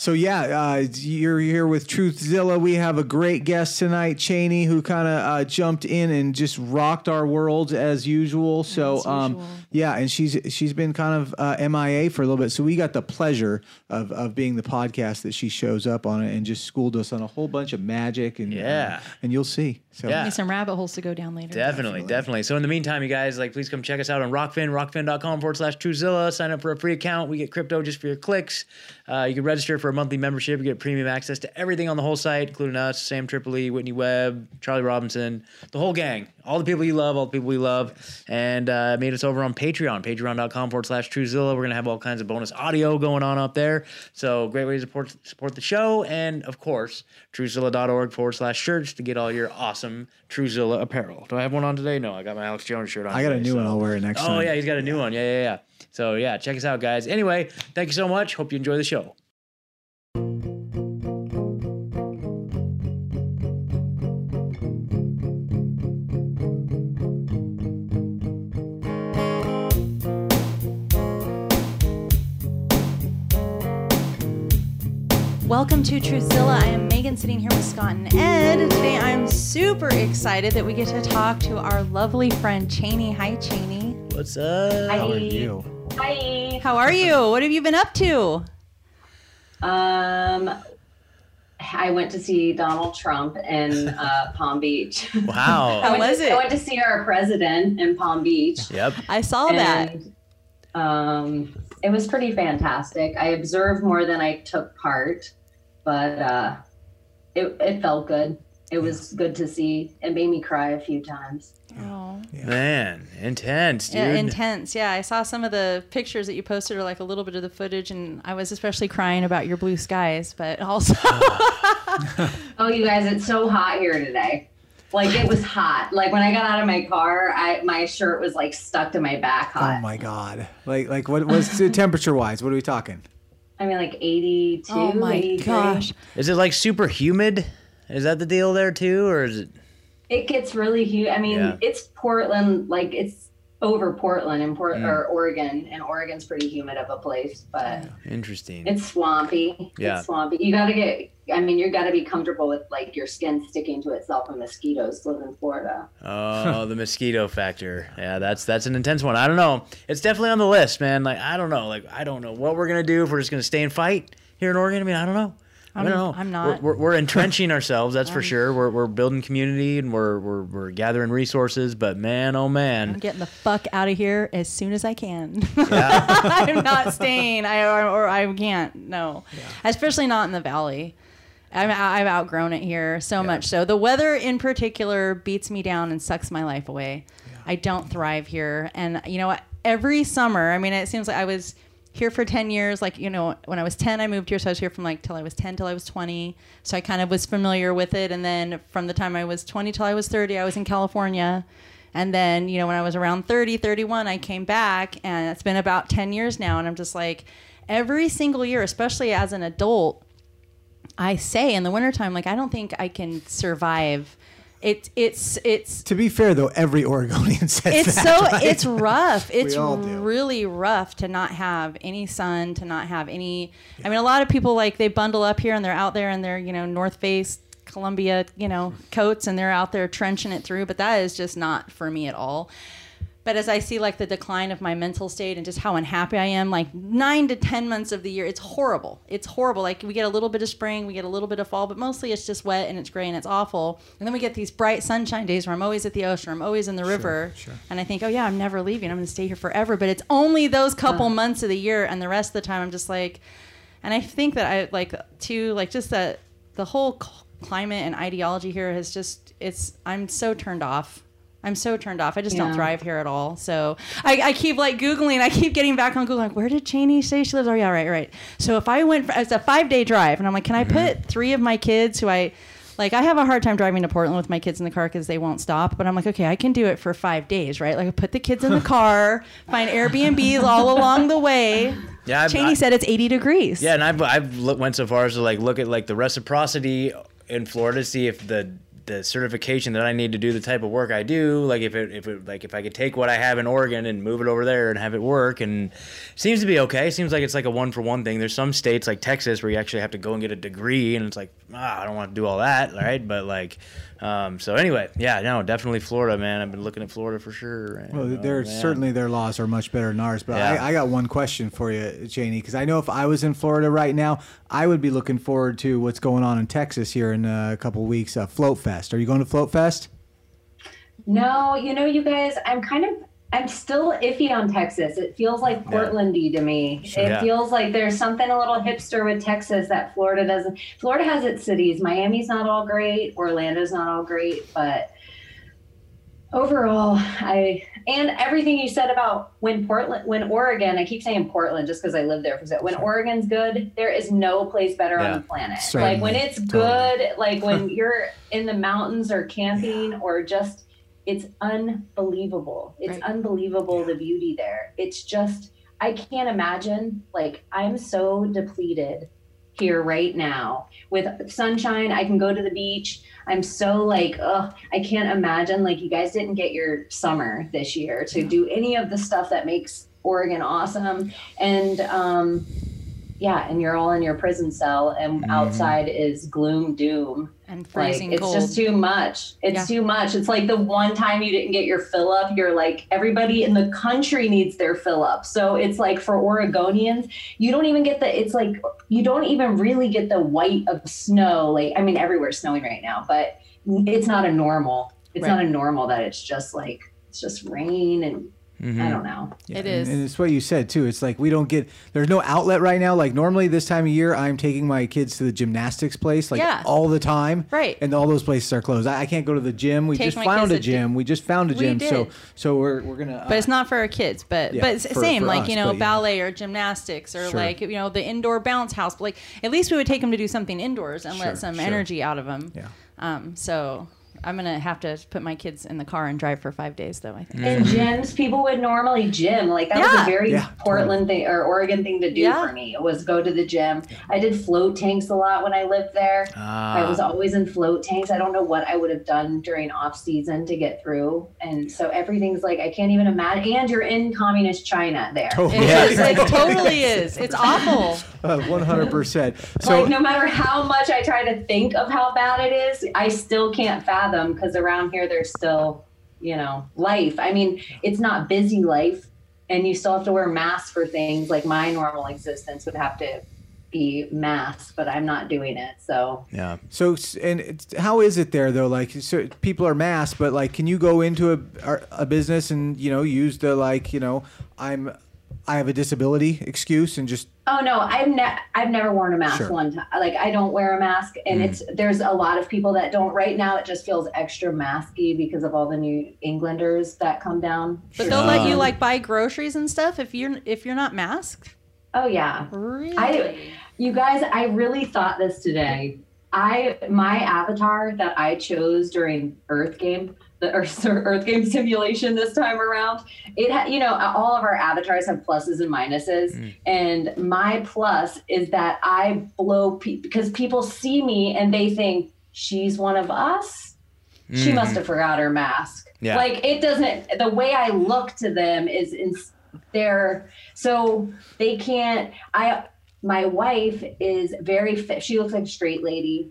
So yeah, uh, you're here with Truthzilla. We have a great guest tonight, Cheney, who kind of uh, jumped in and just rocked our world as usual. So As um, usual. yeah, and she's she's been kind of uh, MIA for a little bit. So we got the pleasure of of being the podcast that she shows up on it and just schooled us on a whole bunch of magic and Yeah. uh, and you'll see. So Yeah. Need some rabbit holes to go down later. Definitely, definitely. So in the meantime, you guys, like, please come check us out on Rokfin, rokfin.com forward slash Truthzilla. Sign up for a free account. We get crypto just for your clicks. Uh, you can register for a monthly membership. You get premium access to everything on the whole site, including us, Sam Tripoli, Whitney Webb, Charlie Robinson, the whole gang. All the people you love, all the people we love. And uh, made us over on Patreon, patreon.com forward slash Truthzilla. We're going to have all kinds of bonus audio going on up there. So great way to support, support the show. And of course, truthzilla.org forward slash shirts to get all your awesome Truthzilla apparel. Do I have one on today? No, I got my Alex Jones shirt on. I got a today, new one. so- I'll wear it next Oh time. yeah, he's got a new one. Yeah, yeah, yeah. So yeah, check us out, guys. Anyway, thank you so much. Hope you enjoy the show. Welcome to Truthzilla. I am Megan sitting here with Scott and Ed. Today I'm super excited that we get to talk to our lovely friend Cheney. Hi, Cheney. What's up? How are you? Hi. How are you? What have you been up to? Um, I went to see Donald Trump in uh, Palm Beach. Wow. How was to, it? I went to see our president in Palm Beach. yep. I saw that. Um, it was pretty fantastic. I observed more than I took part, but uh, it, it felt good. It was good to see. It made me cry a few times. Oh. Man, intense, dude. Yeah, intense. Yeah, I saw some of the pictures that you posted, or like a little bit of the footage, and I was especially crying about your blue skies, but also Oh, you guys, it's so hot here today. Like it was hot. Like when I got out of my car, I my shirt was like stuck to my back hot. Oh my god! Like like what was temperature wise? What are we talking? I mean, like 82, oh my 83. gosh, Is it like super humid? Is that the deal there too, or is it? It gets really huge. I mean, Yeah. it's Portland, like it's over Portland and Port Mm. or Oregon, and Oregon's pretty humid of a place, but Interesting. it's swampy. Yeah. It's swampy. You got to get, I mean, you got to be comfortable with like your skin sticking to itself and mosquitoes live in Florida. Oh, the mosquito factor. Yeah, that's that's an intense one. I don't know. It's definitely on the list, man. Like I don't know. Like I don't know what we're gonna do if we're just gonna stay and fight here in Oregon. I mean, I don't know. I don't I'm- know. I'm not. We're, we're, we're entrenching ourselves. That's for sure. We're, we're building community and we're, we're we're gathering resources. But man, oh man. I'm getting the fuck out of here as soon as I can. yeah, I'm not staying. I or, or I can't. No, especially not in the valley. I'm, I've outgrown it here so much so. The weather in particular beats me down and sucks my life away. I don't thrive here. And you know what? Every summer, I mean, it seems like I was here for 10 years. Like, you know, when I was 10, I moved here. So I was here from like till I was 10 till I was 20. So I kind of was familiar with it. And then from the time I was 20 till I was 30, I was in California. And then, you know, when I was around 30, 31, I came back and it's been about 10 years now. And I'm just like, every single year, especially as an adult, I say in the wintertime, like, I don't think I can survive. It, it's, it's, To be fair though, every Oregonian says it's that. so right? it's rough it's really rough to not have any sun to not have any i mean a lot of people like they bundle up here and they're out there in their you know north face columbia you know coats and they're out there trenching it through but that is just not for me at all but as I see like the decline of my mental state and just how unhappy I am, like nine to ten months of the year, it's horrible. It's horrible. Like we get a little bit of spring, we get a little bit of fall, but mostly it's just wet and it's gray and it's awful. And then we get these bright sunshine days where I'm always at the ocean, I'm always in the river, sure. and I think, oh yeah, I'm never leaving. I'm going to stay here forever. But it's only those couple uh-huh. months of the year, and the rest of the time I'm just like, and I think that I like too, like just that the whole climate and ideology here has just it's I'm so turned off. I'm so turned off. I just don't thrive here at all. So I, I keep like Googling. I keep getting back on Google. Like, where did Cheney say she lives? Oh, yeah, right, right. So if I went, for, it's a five day drive, and I'm like, can I mm-hmm. put three of my kids who I, like, I have a hard time driving to Portland with my kids in the car because they won't stop. But I'm like, okay, I can do it for five days, right? Like, I put the kids in the car, find Airbnbs all along the way. yeah. I've- Cheney I- said it's 80 degrees. Yeah, and I've I've went so far as to like look at like the reciprocity in Florida, to see if the the certification that I need to do the type of work I do. Like if it if it like if I could take what I have in Oregon and move it over there and have it work, and seems to be okay. Seems like it's like a one for one thing. There's some states like Texas where you actually have to go and get a degree, and it's like ah, I don't want to do all that, right? But like, um, so anyway, yeah, no, definitely Florida, man. I've been looking at Florida for sure. and, Well, oh, there man. certainly their laws are much better than ours. But Yeah. I, I got one question for you, Cheney, because I know if I was in Florida right now, I would be looking forward to what's going on in Texas here in uh, a couple weeks. Uh, Float Fest. Are you going to Float Fest? No, you know, you guys, I'm kind of, I'm still iffy on Texas. It feels like Portlandy to me. It Yeah. feels like there's something a little hipster with Texas that Florida doesn't. Florida has its cities. Miami's not all great. Orlando's not all great, but overall, I and everything you said about when Portland, when Oregon, I keep saying Portland just because I live there. Because when Oregon's good, there is no place better Yeah. on the planet. Certainly. Like when it's Totally. good, like when you're in the mountains or camping or just it's unbelievable. It's Right. unbelievable the beauty there. It's just I can't imagine like I'm so depleted here right now with sunshine. I can go to the beach. I'm so like, ugh, I can't imagine like you guys didn't get your summer this year to do any of the stuff that makes Oregon awesome. And um yeah, and you're all in your prison cell and mm-hmm. outside is gloom doom and like freezing it's cold. just too much it's Yeah. too much it's like the one time you didn't get your fill up you're like everybody in the country needs their fill up so it's like for oregonians you don't even get the it's like you don't even really get the white of snow like i mean everywhere's snowing right now but it's not a normal it's Right. not a normal that it's just like it's just rain and Mhm. i don't know It and- And, it's what you said too. It's like we don't get there's no outlet right now. Like normally this time of year, I'm taking my kids to the gymnastics place like Yeah. all the time. Right. And all those places are closed. I, I can't go to the gym. We Take just found a to gy- gym. We just found a gym. So did. so we're we're gonna. but it's not for our kids. But Yeah, but for- same for like us, you know but yeah. ballet or gymnastics or Sure. like you know the indoor bounce house. But like at least we would take them to do something indoors and Sure, let some sure. energy out of them. Yeah. Um. So I'm gonna have to put my kids in the car and drive for five days though. I think. And gyms people would normally gym like that was a very Yeah, portland thing or oregon thing to do Yeah. for me It was go to the gym i did float tanks a lot when i lived there I was Ah, always in float tanks. I don't know what I would have done during off season to get through. And so everything's like I can't even imagine. And you're in communist China there. Totally. It is. It totally is. It's awful. Uh, one hundred percent. So like no matter how much I try to think of how bad it is, I still can't fathom because around here there's still, you know, life. I mean, it's not busy life, and you still have to wear masks for things. Like my normal existence would have to be masks, but I'm not doing it. So yeah. So and it's, how is it there though? Like so people are masked, but like, can you go into a a- a business and you know use the like you know I'm I have a disability excuse and just Oh no, I've ne- I've never worn a mask Sure. one time. Like I don't wear a mask, and it's there's a lot of people that don't. Right now, it just feels extra masky because of all the New Englanders that come down. But they'll let you Um, like buy groceries and stuff if you're if you're not masked. Oh yeah, Really? I you guys, I really thought this today. I my avatar that I chose during Earth Game, the Earth, Earth Game simulation this time around, it had you know all of our avatars have pluses and minuses, mm. and my plus is that I blow pe- because people see me and they think she's one of us. She mm-hmm. must have forgot her mask. Yeah. Like it doesn't. The way I look to them is in they're so they can't. I my wife is very fit. She looks like a straight lady.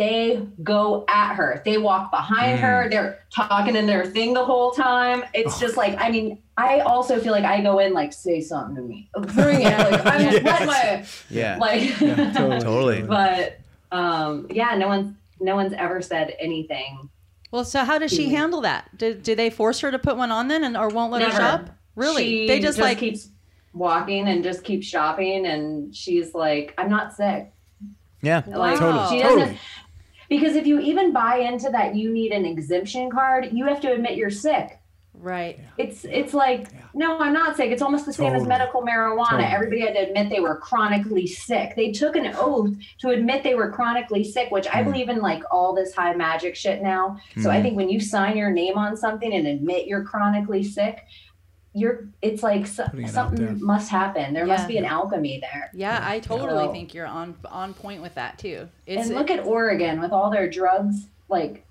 They go at her. They walk behind her. They're talking in their thing the whole time. It's just like I mean. I also feel like I go in like say something to me. Bring it. Like I'm Yes. let my Yeah. like. Totally. But um, yeah, no one's no one's ever said anything. Well, so how does she handle that? Did, do they force her to put one on then, and or won't let her shop? Really? She they just, like keeps walking and just keeps shopping, and she's like, "I'm not sick." Yeah. Like Wow. she doesn't Totally. Doesn't. Because if you even buy into that, you need an exemption card. You have to admit you're sick. right. It's it's like no, I'm not sick. It's almost the same as medical marijuana. Totally. Everybody had to admit they were chronically sick. They took an oath to admit they were chronically sick, which Hmm. I believe in like all this high magic shit now. So I think when you sign your name on something and admit you're chronically sick, you're it's like so, it something must happen. There must be an alchemy there. Yeah, I totally So- think you're on on point with that too. It's and look at Oregon with all their drugs. Like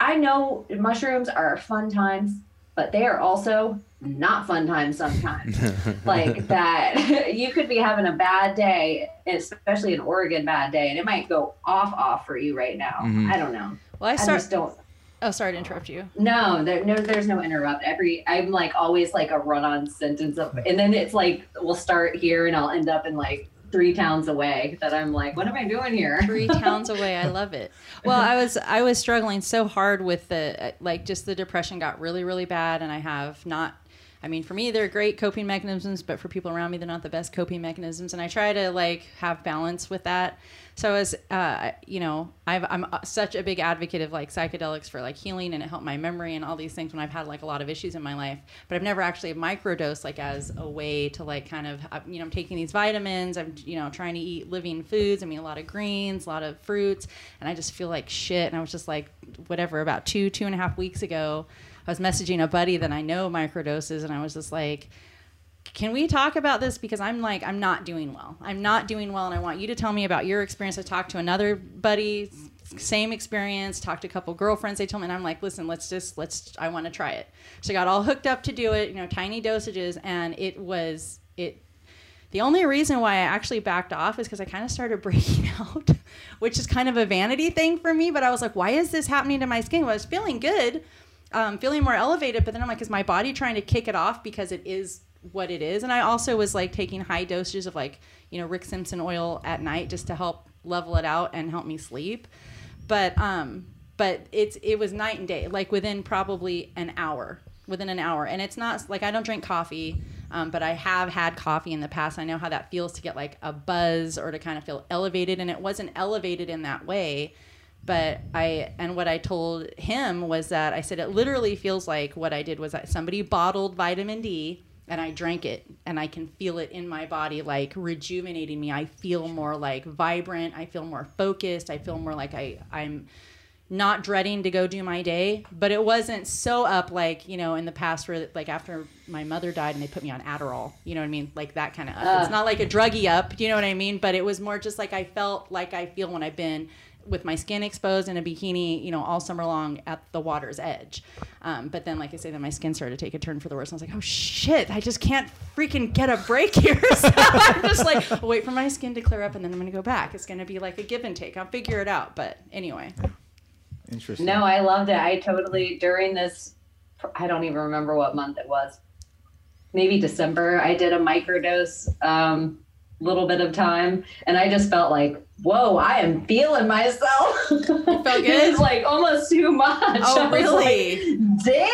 I know mushrooms are fun times, but they are also not fun times sometimes. like that, you could be having a bad day, especially an Oregon bad day, and it might go off off for you right now. Mhm. I don't know. Well, I I start. just don't. Oh, sorry to interrupt you. No, there, no, there's no interrupt. Every I'm like always like a run-on sentence of, and then it's like we'll start here, and I'll end up in like three towns away. That I'm like, what am I doing here? three towns away. I love it. Well, I was I was struggling so hard with the like just the depression got really really bad, and I have not. I mean, for me, they're great coping mechanisms, but for people around me, they're not the best coping mechanisms. And I try to like have balance with that. So as uh, you know, I've, I'm such a big advocate of like psychedelics for like healing, and it helped my memory and all these things when I've had like a lot of issues in my life. But I've never actually microdosed like as a way to like kind of uh, you know I'm taking these vitamins. I'm you know trying to eat living foods. I mean a lot of greens, a lot of fruits, and I just feel like shit. And I was just like whatever about two two and a half weeks ago. I was messaging a buddy that I know microdoses, and I was just like, can we talk about this because i'm like i'm not doing well i'm not doing well and i want you to tell me about your experience i talked to another buddy same experience talked to a couple girlfriends they told me and i'm like listen let's just let's i want to try it so i got all hooked up to do it you know tiny dosages and it was it the only reason why I actually backed off is because I kind of started breaking out, which is kind of a vanity thing for me. But I was like, why is this happening to my skin? Well, I was feeling good, um, feeling more elevated, but then I'm like, is my body trying to kick it off because it is what it is? And I also was like taking high dosages of like, you know, Rick Simpson oil at night just to help level it out and help me sleep. But um, but it's it was night and day, like within probably an hour, within an hour. And it's not like I don't drink coffee. Um, but I have had coffee in the past. I know how that feels to get like a buzz or to kind of feel elevated, and it wasn't elevated in that way. But I and what I told him was that I said it literally feels like what I did was that somebody bottled vitamin D and I drank it and I can feel it in my body like rejuvenating me. I feel more like vibrant. I feel more focused. I feel more like I I'm not dreading to go do my day, but it wasn't so up like, you know, in the past where like after my mother died and they put me on Adderall, you know what I mean? Like that kind of up. it's not like a druggy up, you know what I mean? But it was more just like I felt like I feel when I've been with my skin exposed in a bikini, you know, all summer long at the water's edge. Um, but then, like I say, then my skin started to take a turn for the worse. And I was like, oh shit, I just can't freaking get a break here. so I'm just like, I'll wait for my skin to clear up and then I'm going to go back. It's going to be like a give and take. I'll figure it out. But anyway. Interesting. No, I loved it. I totally during this. I don't even remember what month it was. Maybe December. I did a microdose, um, little bit of time, and I just felt like, whoa, I am feeling myself. felt it good? was like almost too much. Oh, I was really? like, Damn,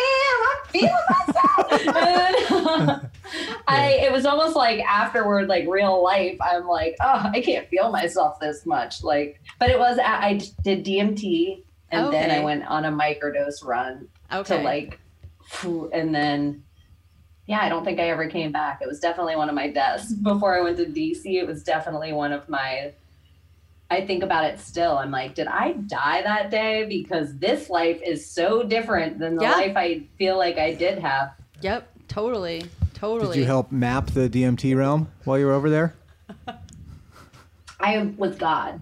I'm feeling myself. And then, I it was almost like afterward, like real life. I'm like, oh, I can't feel myself this much. Like, but it was I did DMT and then I went on a microdose run Okay. to like, and then yeah, I don't think I ever came back. It was definitely one of my deaths mm-hmm. before I went to DC. It was definitely one of my. I think about it still. I'm like, did I die that day? Because this life is so different than the Yeah. life I feel like I did have. Yep. Totally. Totally. Did you help map the DMT realm while you were over there? I was God.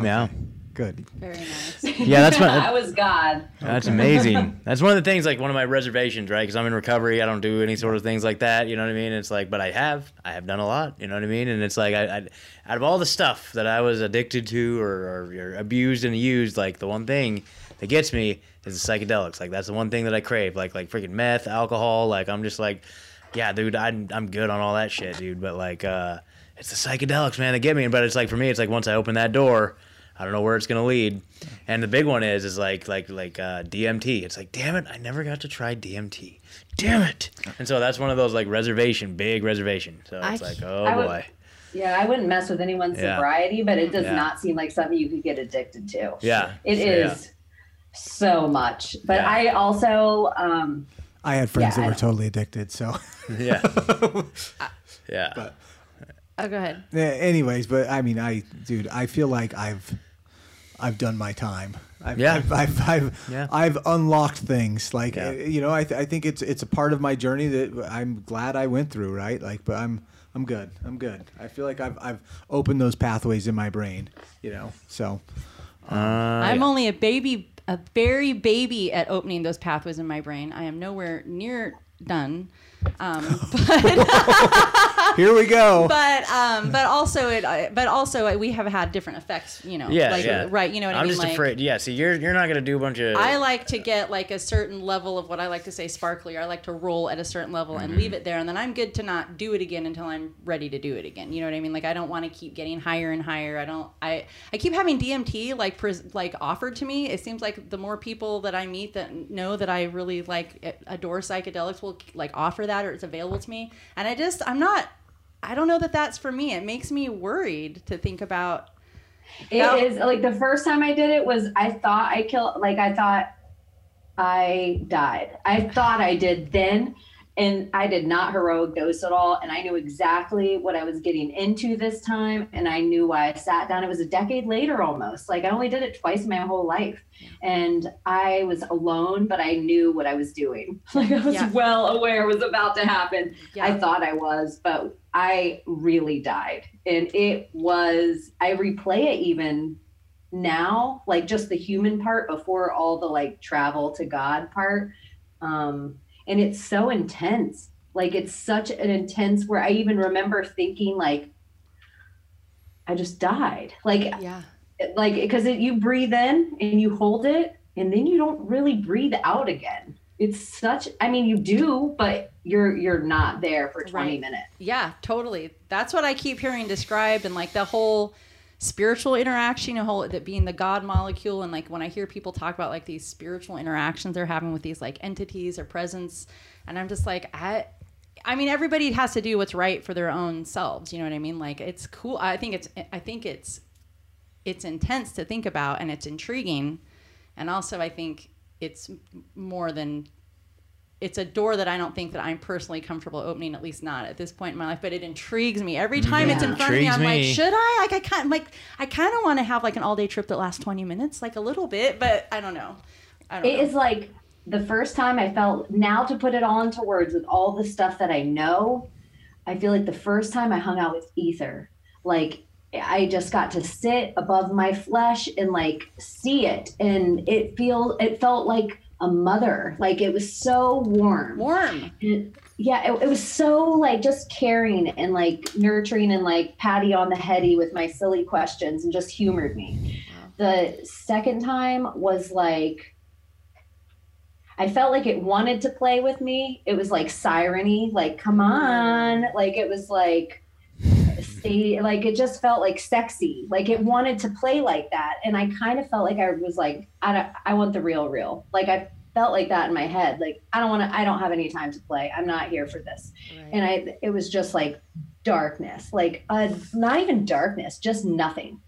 Yeah. Good. Very nice. Yeah, that's what- I was God. That's amazing. That's one of the things, like one of my reservations, right? Because I'm in recovery. I don't do any sort of things like that. You know what I mean? It's like, but I have, I have done a lot. You know what I mean? And it's like, I, I out of all the stuff that I was addicted to or, or, or abused and used, like the one thing that gets me is the psychedelics. Like that's the one thing that I crave. Like like freaking meth, alcohol. Like I'm just like, yeah, dude, I'm I'm good on all that shit, dude. But like, uh, it's the psychedelics, man, that get me. But it's like for me, it's like once I open that door. I don't know where it's gonna lead. And the big one is is like like like uh, DMT. It's like damn it, I never got to try DMT. Damn it. And so that's one of those like reservation, big reservation. So it's I- like oh I would- boy, Yeah, I wouldn't mess with anyone's Yeah. sobriety, but it does Yeah. not seem like something you could get addicted to. yeah, It So, is so much. But Yeah. I also um I had friends Yeah, that I were don't- totally addicted. So, Yeah, yeah, But- Oh, go ahead. Eh, anyways, but I mean, I, dude, I feel like I've, I've done my time. I've, Yeah. I've, I've, I've, Yeah. I've unlocked things. Like, Yeah. eh, you know, I, th- I think it's, it's a part of my journey that I'm glad I went through. Right. Like, but I'm, I'm good. I'm good. I feel like I've, I've opened those pathways in my brain. You know. So, Uh, I'm yeah. only a baby a very baby at opening those pathways in my brain. I am nowhere near done. Um, but Here we go. but um, but also it uh, but also uh, we have had different effects. You know, Yeah, like, yeah. right. You know what I I'm mean? just like, afraid. Yeah, see, you're you're not gonna do a bunch of. I like to get like a certain level of what I like to say sparkly. Or I like to roll at a certain level and leave it there, and then I'm good to not do it again until I'm ready to do it again. You know what I mean? Like I don't want to keep getting higher and higher. I don't. I I keep having DMT like pres- like offered to me. It seems like the more people that I meet that know that I really like adore psychedelics will like offer that or it's available to me, and I just I'm not. I don't know that that's for me. It makes me worried to think about. It is like the first time I did it was I thought I killed like I thought I died. I thought I did then and I did not heroic dose at all and I knew exactly what I was getting into this time and I knew why I sat down. It was a decade later almost. Like I only did it twice in my whole life. And I was alone, but I knew what I was doing. Like I was Yeah. well aware it was about to happen. Yeah. I thought I was, but I really died. And it was, I replay it even now, like just the human part before all the like travel to God part. Um, and it's so intense. Like it's such an intense where I even remember thinking like, I just died. Like, yeah. like because you breathe in and you hold it and then you don't really breathe out again it's such i mean you do but you're you're not there for 20 Right. minutes Yeah, totally. That's what I keep hearing described, and like the whole spiritual interaction, a whole that being the God molecule, and like when I hear people talk about like these spiritual interactions they're having with these like entities or presence, and I'm just like, I, I mean, everybody has to do what's right for their own selves. You know what I mean? Like it's cool. I think it's, I think it's, it's intense to think about, and it's intriguing, and also I think it's more than it's a door that I don't think that I'm personally comfortable opening, at least not at this point in my life. But it intrigues me every mm-hmm. time it's in Yeah. front of me. I'm Intrigues like, me. should I? Like, I kind like I kind of want to have like an all day trip that lasts 20 minutes, like a little bit, but I don't know. I don't it know. is like the first time i felt now to put it all into words with all the stuff that i know i feel like the first time i hung out with ether like i just got to sit above my flesh and like see it and it feel it felt like a mother. Like it was so warm. Warm. And, yeah it, it was so like just caring and like nurturing and like patty on the heady with my silly questions and just humored me. The second time was like I felt like it wanted to play with me. It was like sireny, like come on, like it was like stay, like it just felt like sexy, like it wanted to play like that. And I kind of felt like I was like, I don't, I want the real, real. Like I felt like that in my head. Like I don't want to, I don't have any time to play. I'm not here for this. And I, it was just like darkness, like uh, not even darkness, just nothing.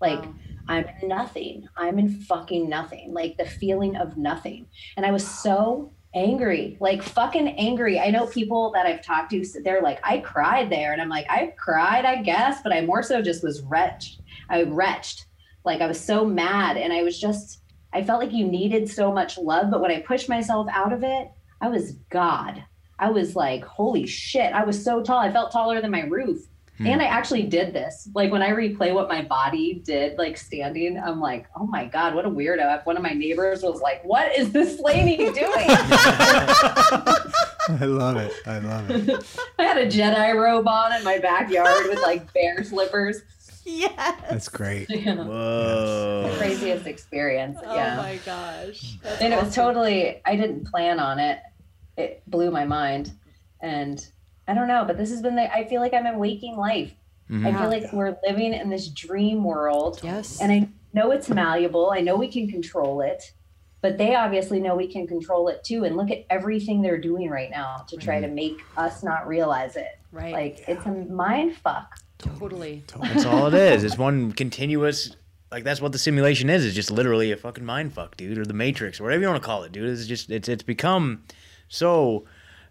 Like Wow. I'm nothing. I'm in fucking nothing. Like the feeling of nothing. And I was so angry, like fucking angry. I know people that I've talked to, they're like, I cried there. And I'm like, I cried, I guess, but I more so just was wretched. I wretched. Like I was so mad. And I was just, I felt like you needed so much love. But when I pushed myself out of it, I was God. I was like, holy shit. I was so tall. I felt taller than my roof. Hmm. And I actually did this. Like when I replay what my body did, like standing, I'm like, oh my God, what a weirdo. If One of my neighbors was like, what is this lady doing? I love it. I love it. I had a Jedi robe on in my backyard with like bear slippers. Yes. That's great. Yeah. Whoa. Craziest experience. Oh yeah. my gosh. That's and it was totally i didn't plan on it it blew my mind and i don't know but this has been the i feel like i'm in waking life i feel like we're living in this dream world Yes. and i know it's malleable i know we can control it but they obviously know we can control it too and look at everything they're doing right now to try to make us not realize it right. like it's a mind fuck totally. That's all it is. It's one continuous. Like that's what the simulation is. It's just literally a fucking mind fuck, dude, or the Matrix, or whatever you want to call it, dude. It's just it's it's become so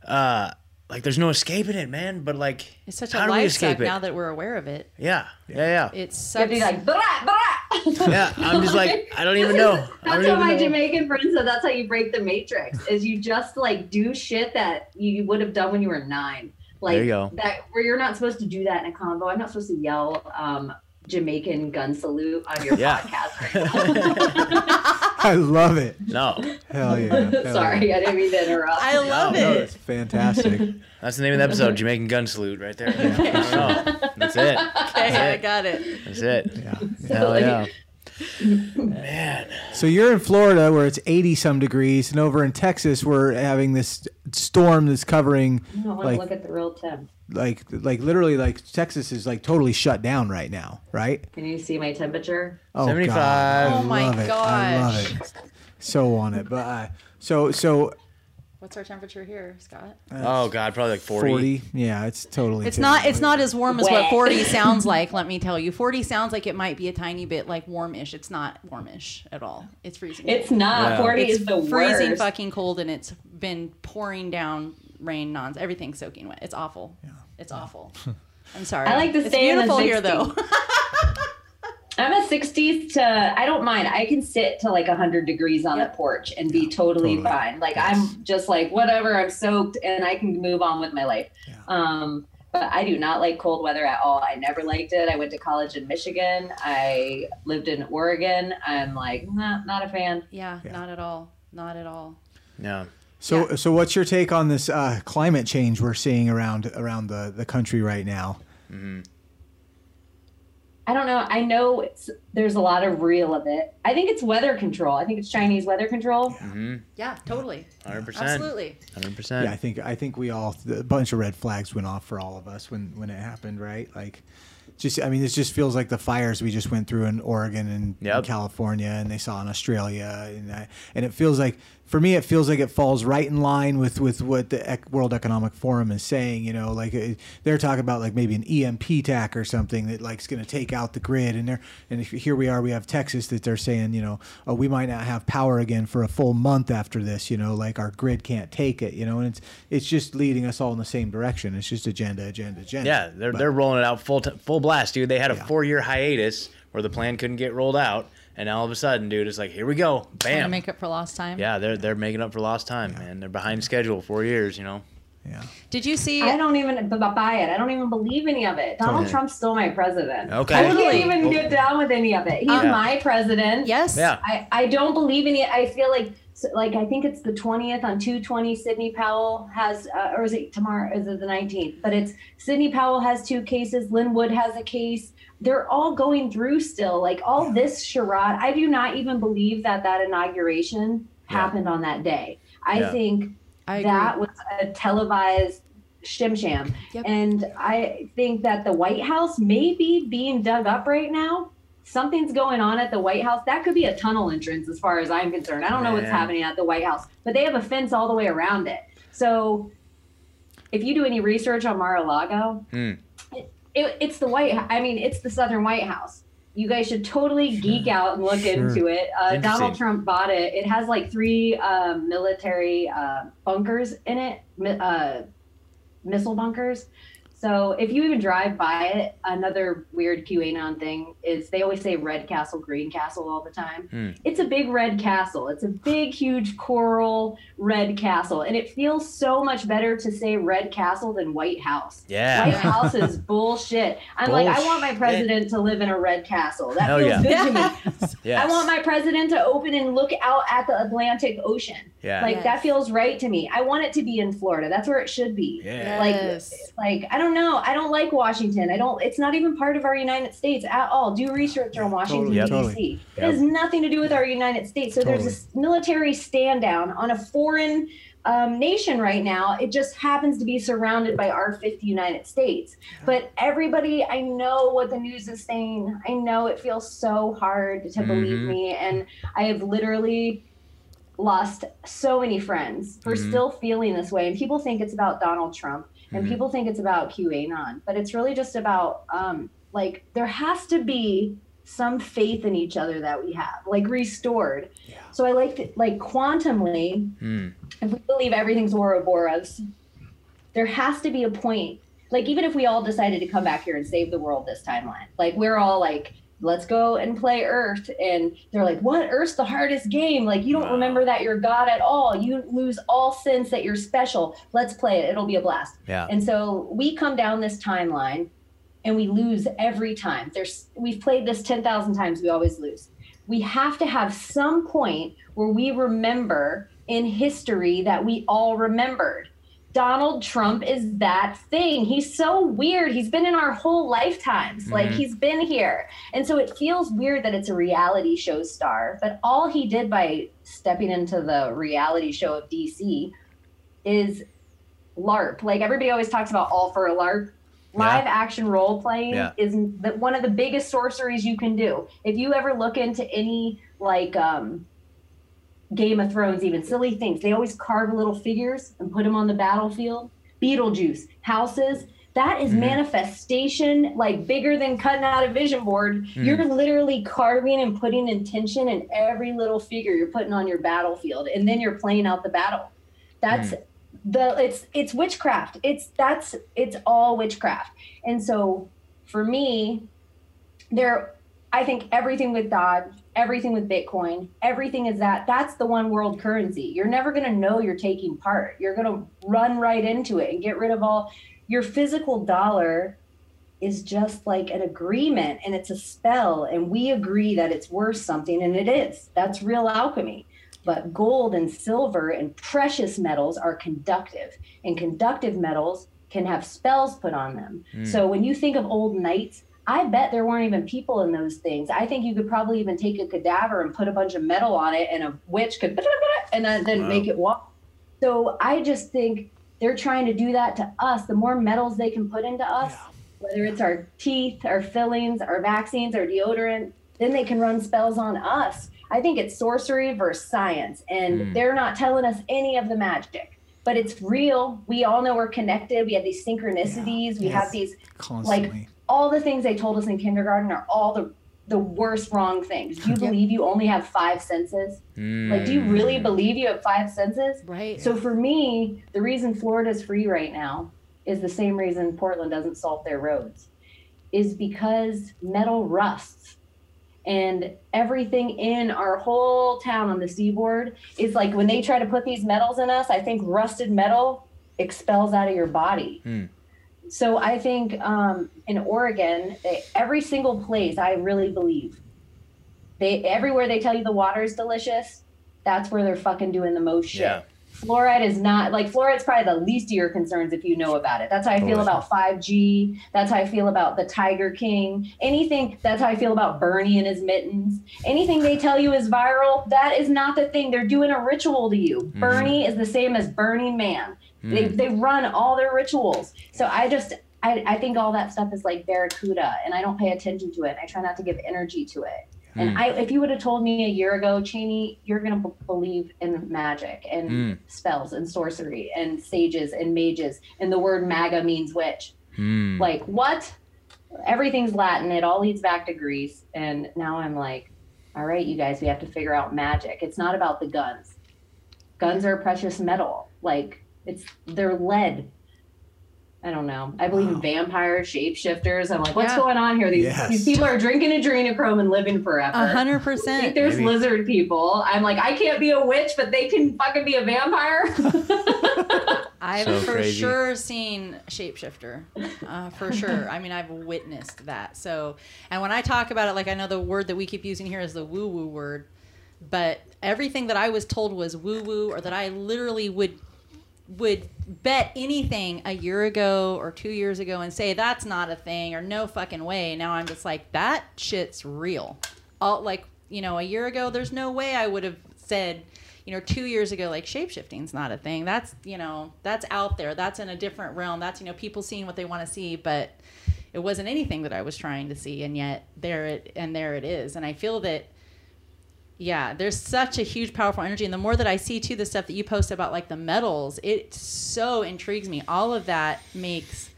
uh like there's no escaping it, man. But like It's such how a do we life escape suck it? now that we're aware of it. yeah, yeah, yeah. It's you have to be like blah, blah. Yeah, I'm just like I don't even know. I That's don't what even my know. Jamaican friend said. That's how you break the matrix. Is you just like do shit that you would have done when you were nine. Like There you go. that where you're not supposed to do that in a convo. I'm not supposed to yell. Um, Jamaican gun salute on your Yeah. podcast. Right now. I love it. No, Hell yeah. Hell. Sorry, yeah. I didn't mean to interrupt. I love no, it. It's fantastic. that's the name of the episode. Jamaican gun salute, right there. I don't. That's it. Okay, I got it. That's it. Yeah. Hell Silly. yeah. Man. So you're in Florida where it's 80 some degrees, and over in Texas we're having this storm that's covering I want like to look at the real temp. Like like literally like Texas is like totally shut down right now, right? Can you see my temperature? Oh, 75. God. I Oh my love it. I love gosh. it. So on it, but uh, so so What's our temperature here, Scott? Oh God, probably like 40. 40. Yeah, it's totally. It's not. It's not as warm as what 40 sounds like. Let me tell you, 40 sounds like it might be a tiny bit like warmish. It's not warmish at all. It's freezing. It's not. Yeah. 40 It's is the freezing worst. fucking cold, and it's been pouring down rain. Non, everything's soaking wet. It's awful. Yeah. It's awful. I'm sorry. I like to it's stay in the beautiful here though. I'm a 60s to, I don't mind. I can sit to like 100 degrees on Yep. the porch and be totally, totally. fine. Like I'm just like, whatever, I'm soaked and I can move on with my life. Yeah. Um, but I do not like cold weather at all. I never liked it. I went to college in Michigan. I lived in Oregon. I'm like, nah, not a fan. yeah, Yeah. not at all. Not at all. Yeah. So so what's your take on this uh, climate change we're seeing around around the the country right now? I don't know. I know it's, there's a lot of real of it. I think it's weather control. I think it's Chinese weather control. Mm-hmm. Yeah, totally. 100%. Absolutely. 100%. Yeah, I think I think we all a bunch of red flags went off for all of us when when it happened, right? Like, just I mean, this just feels like the fires we just went through in Oregon and, Yep. and California, and they saw in Australia, and I, and it feels like for me, it feels like it falls right in line with with what the World Economic Forum is saying. You know, like they're talking about like maybe an EMP tack or something that like's going to take out the grid, and they're and if, here we are, we have Texas that they're saying, you know, oh, we might not have power again for a full month after this. You know, like our grid can't take it. You know, and it's it's just leading us all in the same direction. It's just agenda, agenda, agenda. Yeah, they're, But- they're rolling it out full t- full blast, dude. They had a Yeah. four year hiatus where the plan couldn't get rolled out, and all of a sudden, dude, it's like here we go, Trying to bam. make up for lost time. yeah, they're they're making up for lost time, man. They're behind schedule, four years, you know. Yeah. Did you see? I don't even b- buy it. I don't even believe any of it. Donald Totally. Trump's still my president. Okay. I can't Totally. even get down with any of it. He's Um, my president. Yes. Yeah. I, I don't believe any. I feel like so- like I think it's the 20th on 220 Sidney Powell has uh, or is it tomorrow is it the 19th but it's Sidney Powell has two cases Lin Wood has a case they're all going through still like all this charade I do not even believe that that inauguration Yeah. happened on that day I Yeah. think I agree. that was a televised shim sham. Yep. And I think that the White House may be being dug up right now. Something's going on at the White House. That could be a tunnel entrance, as far as I'm concerned. I don't know what's happening at the White House, but they have a fence all the way around it. So if you do any research on Mar-a-Lago, Hmm. it, it, it's the White. I mean, it's the Southern White House. You guys should totally geek out and look Sure. into it. Uh, Donald Trump bought it. It has like three um, military uh, bunkers in it, uh, missile bunkers. So if you even drive by it, another weird QAnon thing is they always say red castle, green castle all the time. Hmm. It's a big red castle. It's a big, huge coral red castle. And it feels so much better to say red castle than White House. Yeah. White House is bullshit. I'm like, I want my president to live in a red castle. That Hell feels yeah. good to me. Yes. I want my president to open and look out at the Atlantic Ocean. Yeah. Like Yes. that feels right to me. I want it to be in Florida. That's where it should be. yeah. Yes. Like, like I don't know. I don't like Washington. I don't. It's not even part of our United States at all. Do research on Washington Totally, D.C. totally. It has nothing to do with our United States. So there's Totally. this military stand down on a foreign um, nation right now. It just happens to be surrounded by our fifth United States. But everybody, I know what the news is saying. I know it feels so hard to believe Mhm. me, and I have literally lost so many friends for Mhm. still feeling this way. And people think it's about Donald Trump, and Mhm. people think it's about QAnon, but it's really just about um, like there has to be some faith in each other that we have, like restored. Yeah. So I like to, like quantumly, Hmm. if we believe everything's Ouroboros, there has to be a point. Like even if we all decided to come back here and save the world this timeline, like we're all like, let's go and play Earth, and they're like, what? Earth's the hardest game. Like you don't Wow. remember that you're God at all. You lose all sense that you're special. Let's play it. It'll be a blast. Yeah. And so we come down this timeline and we lose every time. There's we've played this 10,000 times, we always lose. We have to have some point where we remember in history that we all remembered. Donald Trump is that thing. He's so weird. He's been in our whole lifetimes. Like Mhm. he's been here. And so it feels weird that it's a reality show star. But all he did by stepping into the reality show of DC is LARP. Like everybody always talks about all for a LARP. Live action role playing Yeah. is the, one of the biggest sorceries you can do. If you ever look into any like um, Game of Thrones, even silly things, they always carve little figures and put them on the battlefield. Beetlejuice, houses, that is Mhm. manifestation like bigger than cutting out a vision board. You're literally carving and putting intention in every little figure you're putting on your battlefield, and then you're playing out the battle. That's the it's it's witchcraft. It's that's it's all witchcraft. And so for me, there I think everything with Doge, everything with Bitcoin, everything is that that's the one world currency. You're never going to know you're taking part. You're going to run right into it and get rid of all your physical dollar is just like an agreement and it's a spell and we agree that it's worth something and it is. That's real alchemy. But gold and silver and precious metals are conductive and conductive metals can have spells put on them. Hmm. So when you think of old knights, I bet there weren't even people in those things. I think you could probably even take a cadaver and put a bunch of metal on it, and a witch could and then, then Wow. make it walk. So I just think they're trying to do that to us. The more metals they can put into us, whether it's our teeth, our fillings, our vaccines, our deodorant, then they can run spells on us. I think it's sorcery versus science, and Mm. they're not telling us any of the magic. But it's real. We all know we're connected. We have these synchronicities. We Yes. have these Constantly. All the things they told us in kindergarten are all the the worst wrong things. Do you believe you only have five senses? Like, do you really believe you have five senses? Right. So for me, the reason Florida's free right now is the same reason Portland doesn't salt their roads, is because metal rusts. And everything in our whole town on the seaboard is like when they try to put these metals in us, I think rusted metal expels out of your body. Hmm. So I think um, in Oregon, they, every single place, I really believe, they everywhere they tell you the water is delicious, that's where they're fucking doing the most shit. Yeah. Fluoride is not like fluoride's probably the least of your concerns if you know about it. That's how I feel about 5G. That's how I feel about the Tiger King. Anything that's how I feel about Bernie and his mittens. Anything they tell you is viral, that is not the thing. They're doing a ritual to you. Bernie is the same as Burning Man. They they run all their rituals. So I just I, I think all that stuff is like barracuda and I don't pay attention to it. I try not to give energy to it. And I, if you would have told me a year ago, Cheney, you're going to b- believe in magic and Mm. spells and sorcery and sages and mages, and the word maga means witch. Hmm. Like, what? Everything's Latin. It all leads back to Greece. And now I'm like, all right, you guys, we have to figure out magic. It's not about the guns. Guns are precious metal. Like, it's they're lead. I don't know. I believe in vampires, shapeshifters. I'm like, what's Yeah. going on here? These, Yes. these people are drinking adrenochrome and living forever. A hundred I think percent. there's Maybe. lizard people. I'm like, I can't be a witch, but they can fucking be a vampire. I've So for crazy. sure seen shapeshifter, uh, for sure. I mean, I've witnessed that. So, and when I talk about it, like I know the word that we keep using here is the woo woo word, but everything that I was told was woo woo, or that I literally would would bet anything a year ago or two years ago and say that's not a thing or no fucking way. Now I'm just like that shit's real. All like you know a year ago, there's no way I would have said you know two years ago like shapeshifting's not a thing. That's you know that's out there. That's in a different realm. That's you know people seeing what they want to see, but it wasn't anything that I was trying to see, and yet there it and there it is. And I feel that yeah, there's such a huge, powerful energy. And the more that I see too, the stuff that you post about like the metals, it so intrigues me. All of that makes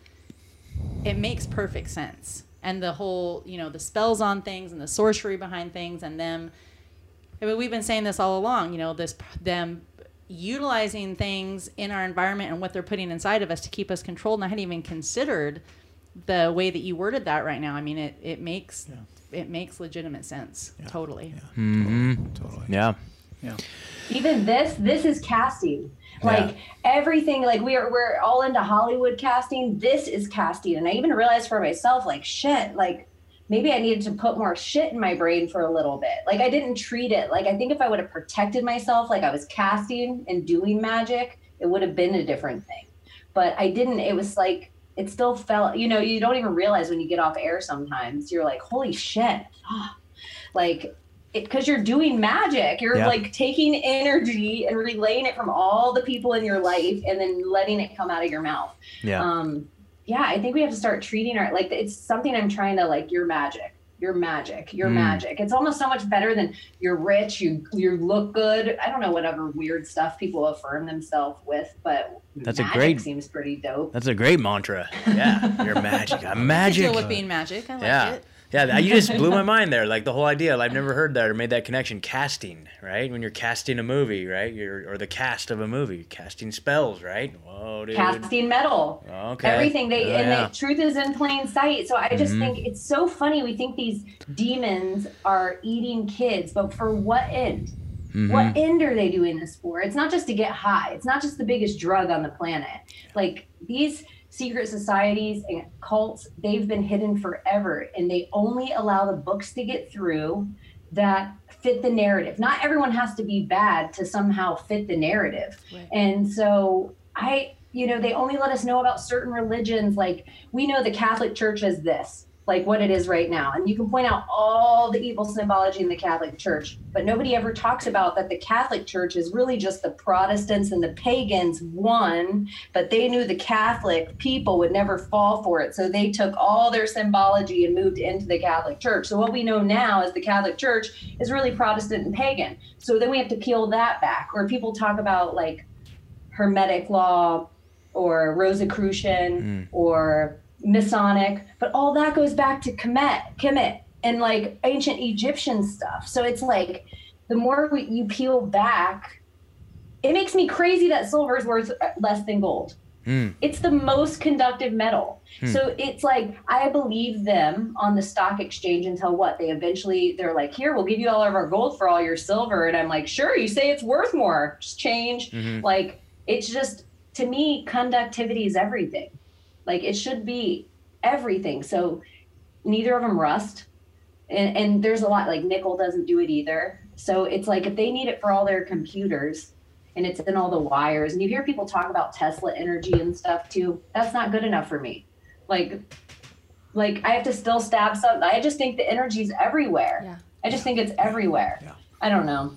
it makes perfect sense. And the whole, you know, the spells on things and the sorcery behind things and them. I mean, we've been saying this all along. You know, this them utilizing things in our environment and what they're putting inside of us to keep us controlled. And I hadn't even considered the way that you worded that right now. I mean, it it makes it makes legitimate sense. Totally. hmm Totally. Yeah. Yeah. even this this is casting. Like everything like we're we're all into hollywood casting. This is casting. And i even realized for myself like shit like maybe i needed to put more shit in my brain for a little bit. Like i didn't treat it. Like i think if i would have protected myself like i was casting and doing magic it would have been a different thing. But i didn't. It was like it still felt you know you don't even realize when you get off air sometimes you're like holy shit like because you're doing magic you're Yeah. like taking energy and relaying it from all the people in your life and then letting it come out of your mouth Yeah. um yeah i think we have to start treating our like it's something i'm trying to like your magic your magic your Mm. magic it's almost so much better than you're rich you you look good i don't know whatever weird stuff people affirm themselves with but That's a magic great- seems pretty dope That's a great mantra. Yeah. You're magic. I'm I magic. deal with being magic. I like yeah. it. Yeah, you just blew my mind there. Like the whole idea, I've never heard that or made that connection. Casting, right? When you're casting a movie, right? You're or the cast of a movie, casting spells, right? Whoa, dude. casting metal Okay. everything they Oh, and yeah. the truth is in plain sight so i just Mhm. think it's so funny we think these demons are eating kids but for what end Mhm. what end are they doing this for it's not just to get high it's not just the biggest drug on the planet like these secret societies and cults they've been hidden forever and they only allow the books to get through that fit the narrative not everyone has to be bad to somehow fit the narrative Right. and so I, you know, they only let us know about certain religions. Like we know the Catholic Church as this, like what it is right now. And you can point out all the evil symbology in the Catholic Church, but nobody ever talks about that the Catholic Church is really just the Protestants and the pagans one, but they knew the Catholic people would never fall for it. So they took all their symbology and moved into the Catholic Church. So what we know now is the Catholic Church is really Protestant and pagan. So then we have to peel that back. Or people talk about like Hermetic law or Rosicrucian mm. or Masonic, but all that goes back to Kemet, Kemet and like ancient Egyptian stuff. So it's like the more we, you peel back, it makes me crazy that silver is worth less than gold. Mm. It's the most conductive metal. So it's like I believe them on the stock exchange until what? They eventually they're like, "Here, we'll give you all of our gold for all your silver." And I'm like, "Sure, you say it's worth more. Just change." Mhm. Like it's just to me conductivity is everything. Like it should be everything. So neither of them rust. And and there's a lot like nickel doesn't do it either. So it's like if they need it for all their computers and it's in all the wires and you hear people talk about Tesla energy and stuff too, that's not good enough for me. Like like I have to still stab something. I just think the energy's everywhere. Yeah. I just think it's everywhere. Yeah. I don't know.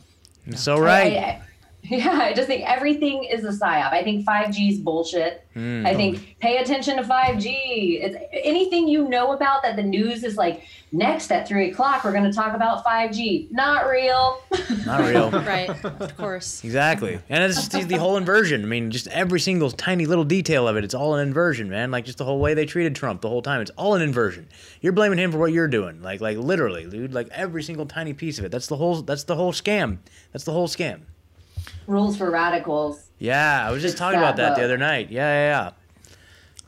You're so right. I, I, yeah, I just think everything is a psyop. I think 5G is bullshit. Mm. I think pay attention to 5G. It's anything you know about that the news is like next at three o'clock. We're going to talk about 5G. Not real. Not real. Right. Of course. Exactly. And it's just the whole inversion. I mean, just every single tiny little detail of it, it's all an inversion, man. Like just the whole way they treated Trump the whole time. It's all an inversion. You're blaming him for what you're doing. Like like literally, dude. Like every single tiny piece of it. That's the whole that's the whole scam. That's the whole scam. Rules for radicals. Yeah, I was just It's talking about that that the other night. Yeah, yeah,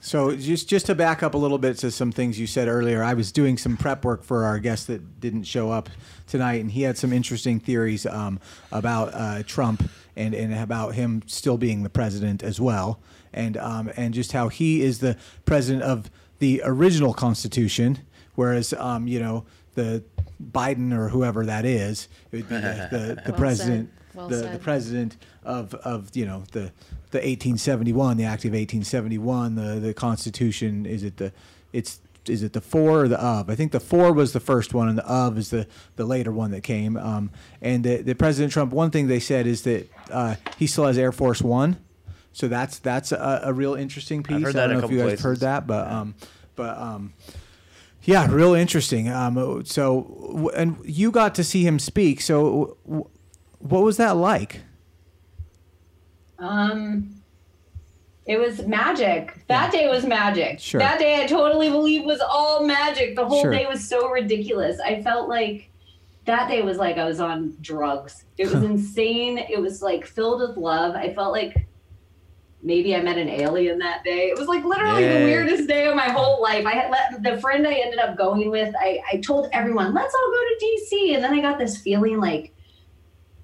So just just to back up a little bit to some things you said earlier, I was doing some prep work for our guest that didn't show up tonight, and he had some interesting theories um, about uh, Trump and, and about him still being the president as well, and um, and just how he is the president of the original Constitution, whereas um, you know the Biden or whoever that is, it would be the, the, the Well president, said. Well the, the president of of you know the the 1871, the Act of 1871, the the Constitution. Is it the it's is it the four or the of? I think the four was the first one, and the of is the the later one that came. Um, and the, the President Trump, one thing they said is that uh, he still has Air Force One, so that's that's a, a real interesting piece. heard I don't know if you guys places. heard that, but um, but um. Yeah, real interesting. Um, so, and you got to see him speak. So, w- what was that like? Um, it was magic. That day was magic. Sure. That day I totally believe was all magic. The whole Sure. day was so ridiculous. I felt like that day was like I was on drugs. It was insane. It was like filled with love. I felt like maybe I met an alien that day. It was like literally Yay. the weirdest day of my whole life. I had let the friend I ended up going with, I, I told everyone, let's all go to DC. And then I got this feeling like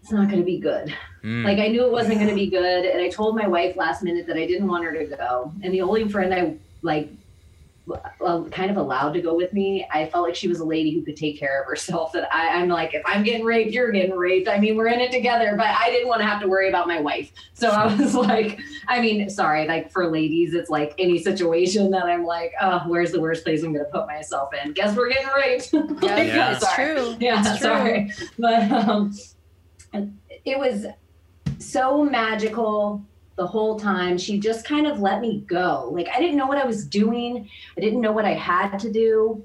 it's not going to be good. Mm. Like I knew it wasn't going to be good, and I told my wife last minute that I didn't want her to go. And the only friend I like, well, kind of allowed to go with me, I felt like she was a lady who could take care of herself. That I, I'm like, if I'm getting raped, you're getting raped. I mean, we're in it together, but I didn't want to have to worry about my wife. So I was like, I mean, sorry, like for ladies, it's like any situation that I'm like, oh, where's the worst place I'm going to put myself in? Guess we're getting raped. Yeah, Like, Yeah. It's true. Yeah, it's true. sorry, but um, it was so magical the whole time. She just kind of let me go. Like I didn't know what I was doing. I didn't know what I had to do.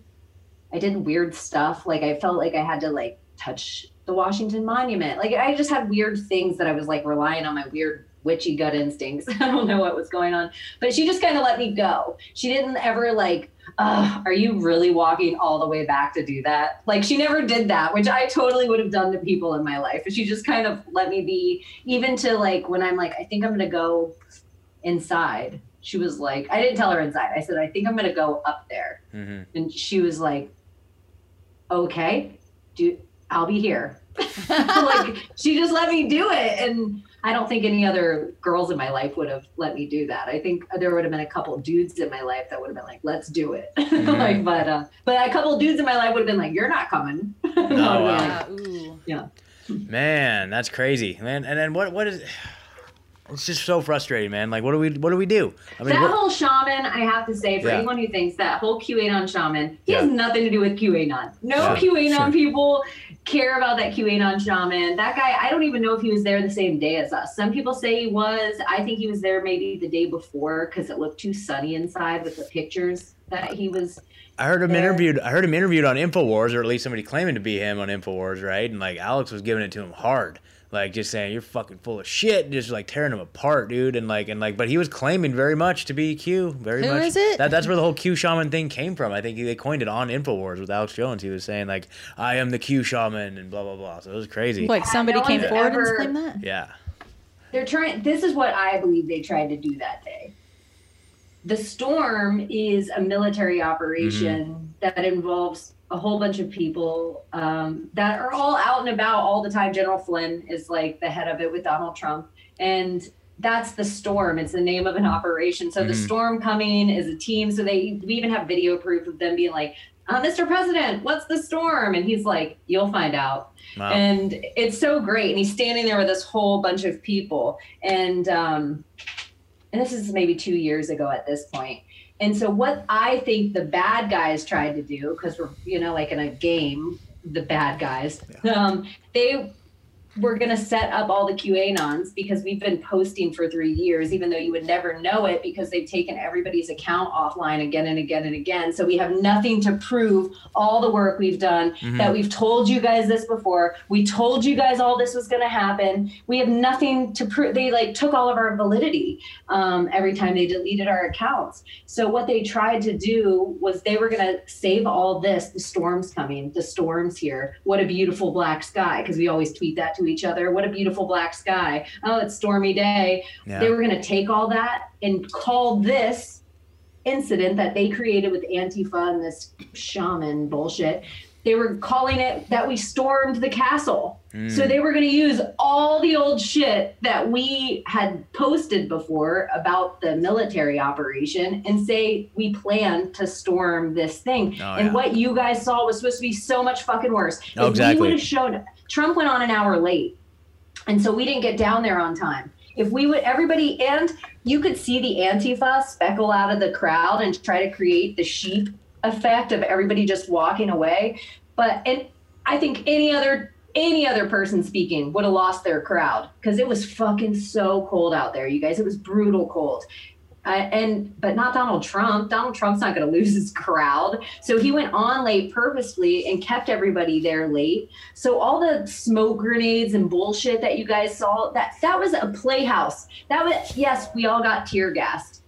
I did weird stuff. Like I felt like I had to like touch the Washington Monument. Like I just had weird things that I was like relying on my weird witchy gut instincts. I don't know what was going on, but she just kind of let me go. She didn't ever like, are you really walking all the way back to do that? Like she never did that, which I totally would have done to people in my life. But she just kind of let me be, even to like when I'm like, I think I'm gonna go inside. She was like, I didn't tell her inside. I said, I think I'm gonna go up there. Mhm. And she was like, okay, do I'll be here. like she just let me do it. And I don't think any other girls in my life would have let me do that. I think there would have been a couple dudes in my life that would have been like, let's do it. like, but uh but a couple dudes in my life would have been like, You're not coming. I would have been wow. like, Yeah, ooh. Man, that's crazy, man. And then what? What is? It's just so frustrating, man. Like, what do we? What do we do? I mean, that what- whole shaman, I have to say, for Yeah. anyone who thinks that whole QAnon shaman, he has nothing to do with QAnon. No Yeah, QAnon sure. people care about that QAnon shaman. That guy, I don't even know if he was there the same day as us. Some people say he was. I think he was there maybe the day before because it looked too sunny inside with the pictures that he was. I heard him there. interviewed. I heard him interviewed on Infowars, or at least somebody claiming to be him on Infowars, right? And like Alex was giving it to him hard, like just saying you're fucking full of shit, just like tearing him apart, dude. And like and like, but he was claiming very much to be Q, very Who much. is it? That, that's where the whole Q shaman thing came from. I think they coined it on Infowars with Alex Jones. He was saying like, I am the Q shaman and blah blah blah. So it was crazy. Like somebody no came forward ever- and claimed that. Yeah. They're trying. This is what I believe they tried to do that day. The storm is a military operation mm-hmm. that involves a whole bunch of people um, that are all out and about all the time. General Flynn is like the head of it with Donald Trump, and that's the storm. It's the name of an operation. So the Mhm. storm coming is a team. So they we even have video proof of them being like, uh, "Mr. President, what's the storm?" And he's like, "You'll find out." Wow. and it's so great and he's standing there with this whole bunch of people and um and this is maybe two years ago at this point and so what i think the bad guys tried to do because we're you know like in a game the bad guys um they were going to set up all the QAnons because we've been posting for three years, even though you would never know it because they've taken everybody's account offline again and again and again. So we have nothing to prove all the work we've done, Mhm. that we've told you guys this before. We told you guys all this was going to happen. We have nothing to prove. They like took all of our validity um, every time they deleted our accounts. So what they tried to do was they were going to save all this. The storm's coming. The storm's here. What a beautiful black sky. Because we always tweet that to each other. What a beautiful black sky. Oh, it's stormy day. Yeah. They were going to take all that and call this incident that they created with Antifa and this shaman bullshit. They were calling it that we stormed the castle. Mm. So they were going to use all the old shit that we had posted before about the military operation and say we planned to storm this thing. Oh, and yeah. what you guys saw was supposed to be so much fucking worse. Oh, if exactly. we would have shown Trump went on an hour late. And so we didn't get down there on time. If we would everybody and you could see the Antifa speckle out of the crowd and try to create the sheep effect of everybody just walking away. But and I think any other any other person speaking would have lost their crowd because it was fucking so cold out there, you guys. It was brutal cold. Uh, and but not Donald Trump. Donald Trump's not going to lose his crowd, so he went on late purposely and kept everybody there late. So all the smoke grenades and bullshit that you guys saw that that was a playhouse. That was yes, we all got tear gassed,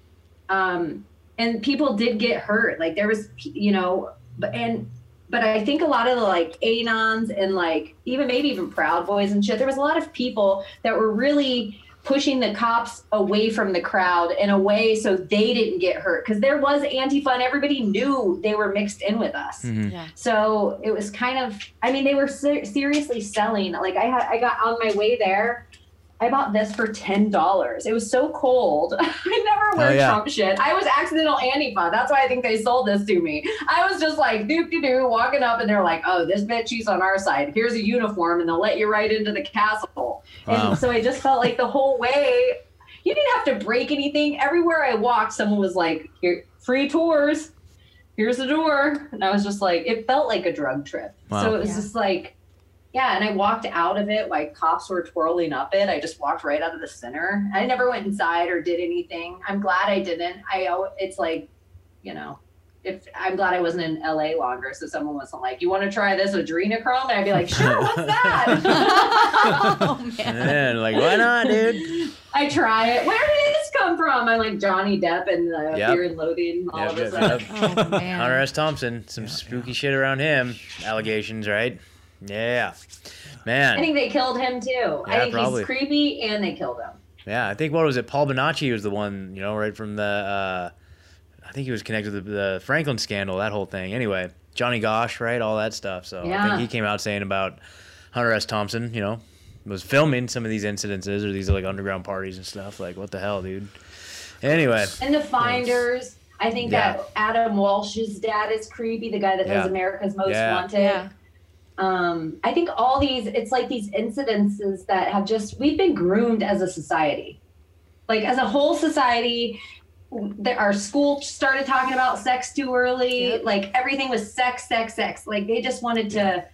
um, and people did get hurt. Like there was, you know, but and but I think a lot of the like anons and like even maybe even Proud Boys and shit. There was a lot of people that were really pushing the cops away from the crowd in a way so they didn't get hurt. Because there was antifa and everybody knew they were mixed in with us. Mm-hmm. Yeah. so it was kind of i mean they were ser- seriously selling. Like i had i got on my way there I bought this for ten dollars. It was so cold. I never oh, wear Oh, yeah. Trump shit. I was accidental Antifa. That's why I think they sold this to me. I was just like doo doo doo walking up, and they're like, "Oh, this bitch, she's on our side. Here's a uniform, and they'll let you right into the castle." Wow. And so I just felt like the whole way, you didn't have to break anything. Everywhere I walked, someone was like, "Here, free tours. Here's the door," and I was just like, it felt like a drug trip. Wow. So it was Yeah. just like. Yeah, and I walked out of it while cops were twirling up it. I just walked right out of the center. I never went inside or did anything. I'm glad I didn't. I it's like, you know, if I'm glad I wasn't in LA longer, so someone wasn't like, "You want to try this adrenochrome?" And I'd be like, "Sure, what's that?" oh man. Man, like why not, dude? I try it. Where did this come from? I'm like Johnny Depp and uh, Yep. Fear and Loathing. All Yep, of a yep, sudden. yep. Oh man. Hunter S. Thompson, some spooky shit around him. Allegations, right? Yeah, man. I think they killed him too. I think probably. he's creepy, and they killed him. Yeah, I think what was it? Paul Bonacci was the one, you know, right from the. Uh, I think he was connected to the, the Franklin scandal, that whole thing. Anyway, Johnny Gosch, right? All that stuff. So I think he came out saying about Hunter S. Thompson, you know, was filming some of these incidences or these like underground parties and stuff. Like, what the hell, dude? Anyway, And the Finders. I think Yeah. that Adam Walsh's dad is creepy. The guy that Yeah. does America's Most Yeah. Wanted. Um, I think all these, it's like these incidences that have just, we've been groomed as a society. Like as a whole society, that our school started talking about sex too early. Yep. Like everything was sex, sex, sex. Like they just wanted to,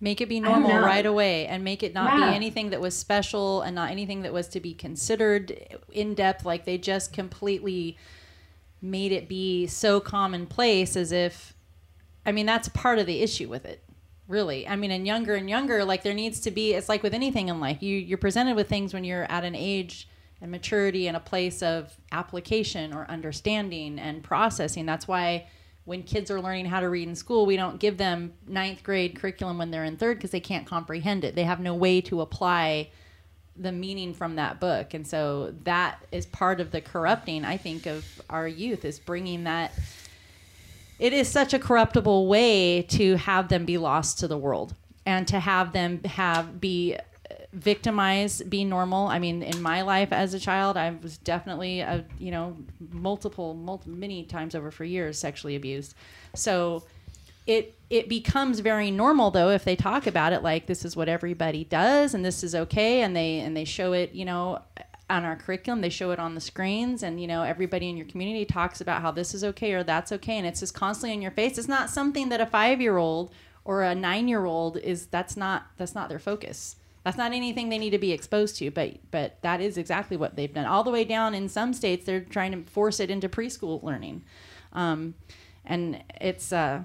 Make it be normal right away and make it not Yeah. be anything that was special and not anything that was to be considered in depth. Like they just completely made it be so commonplace as if, I mean, that's part of the issue with it. Really, I mean, and younger and younger, like there needs to be. It's like with anything in life, you you're presented with things when you're at an age and maturity and a place of application or understanding and processing. That's why when kids are learning how to read in school, we don't give them ninth grade curriculum when they're in third because they can't comprehend it. They have no way to apply the meaning from that book. And so that is part of the corrupting, I think, of our youth is bringing that. It is such a corruptible way to have them be lost to the world and to have them have be uh, victimized, be normal. I mean, in my life as a child, I was definitely, a, you know, multiple, multiple, many times over for years sexually abused. So it it becomes very normal though if they talk about it like this is what everybody does and this is okay and they and they show it, you know, on our curriculum, they show it on the screens and you know, everybody in your community talks about how this is okay or that's okay and it's just constantly in your face. It's not something that a 5-year-old or a 9-year-old is that's not that's not their focus. That's not anything they need to be exposed to, but but that is exactly what they've done. All the way down in some states, they're trying to force it into preschool learning, um, and it's uh,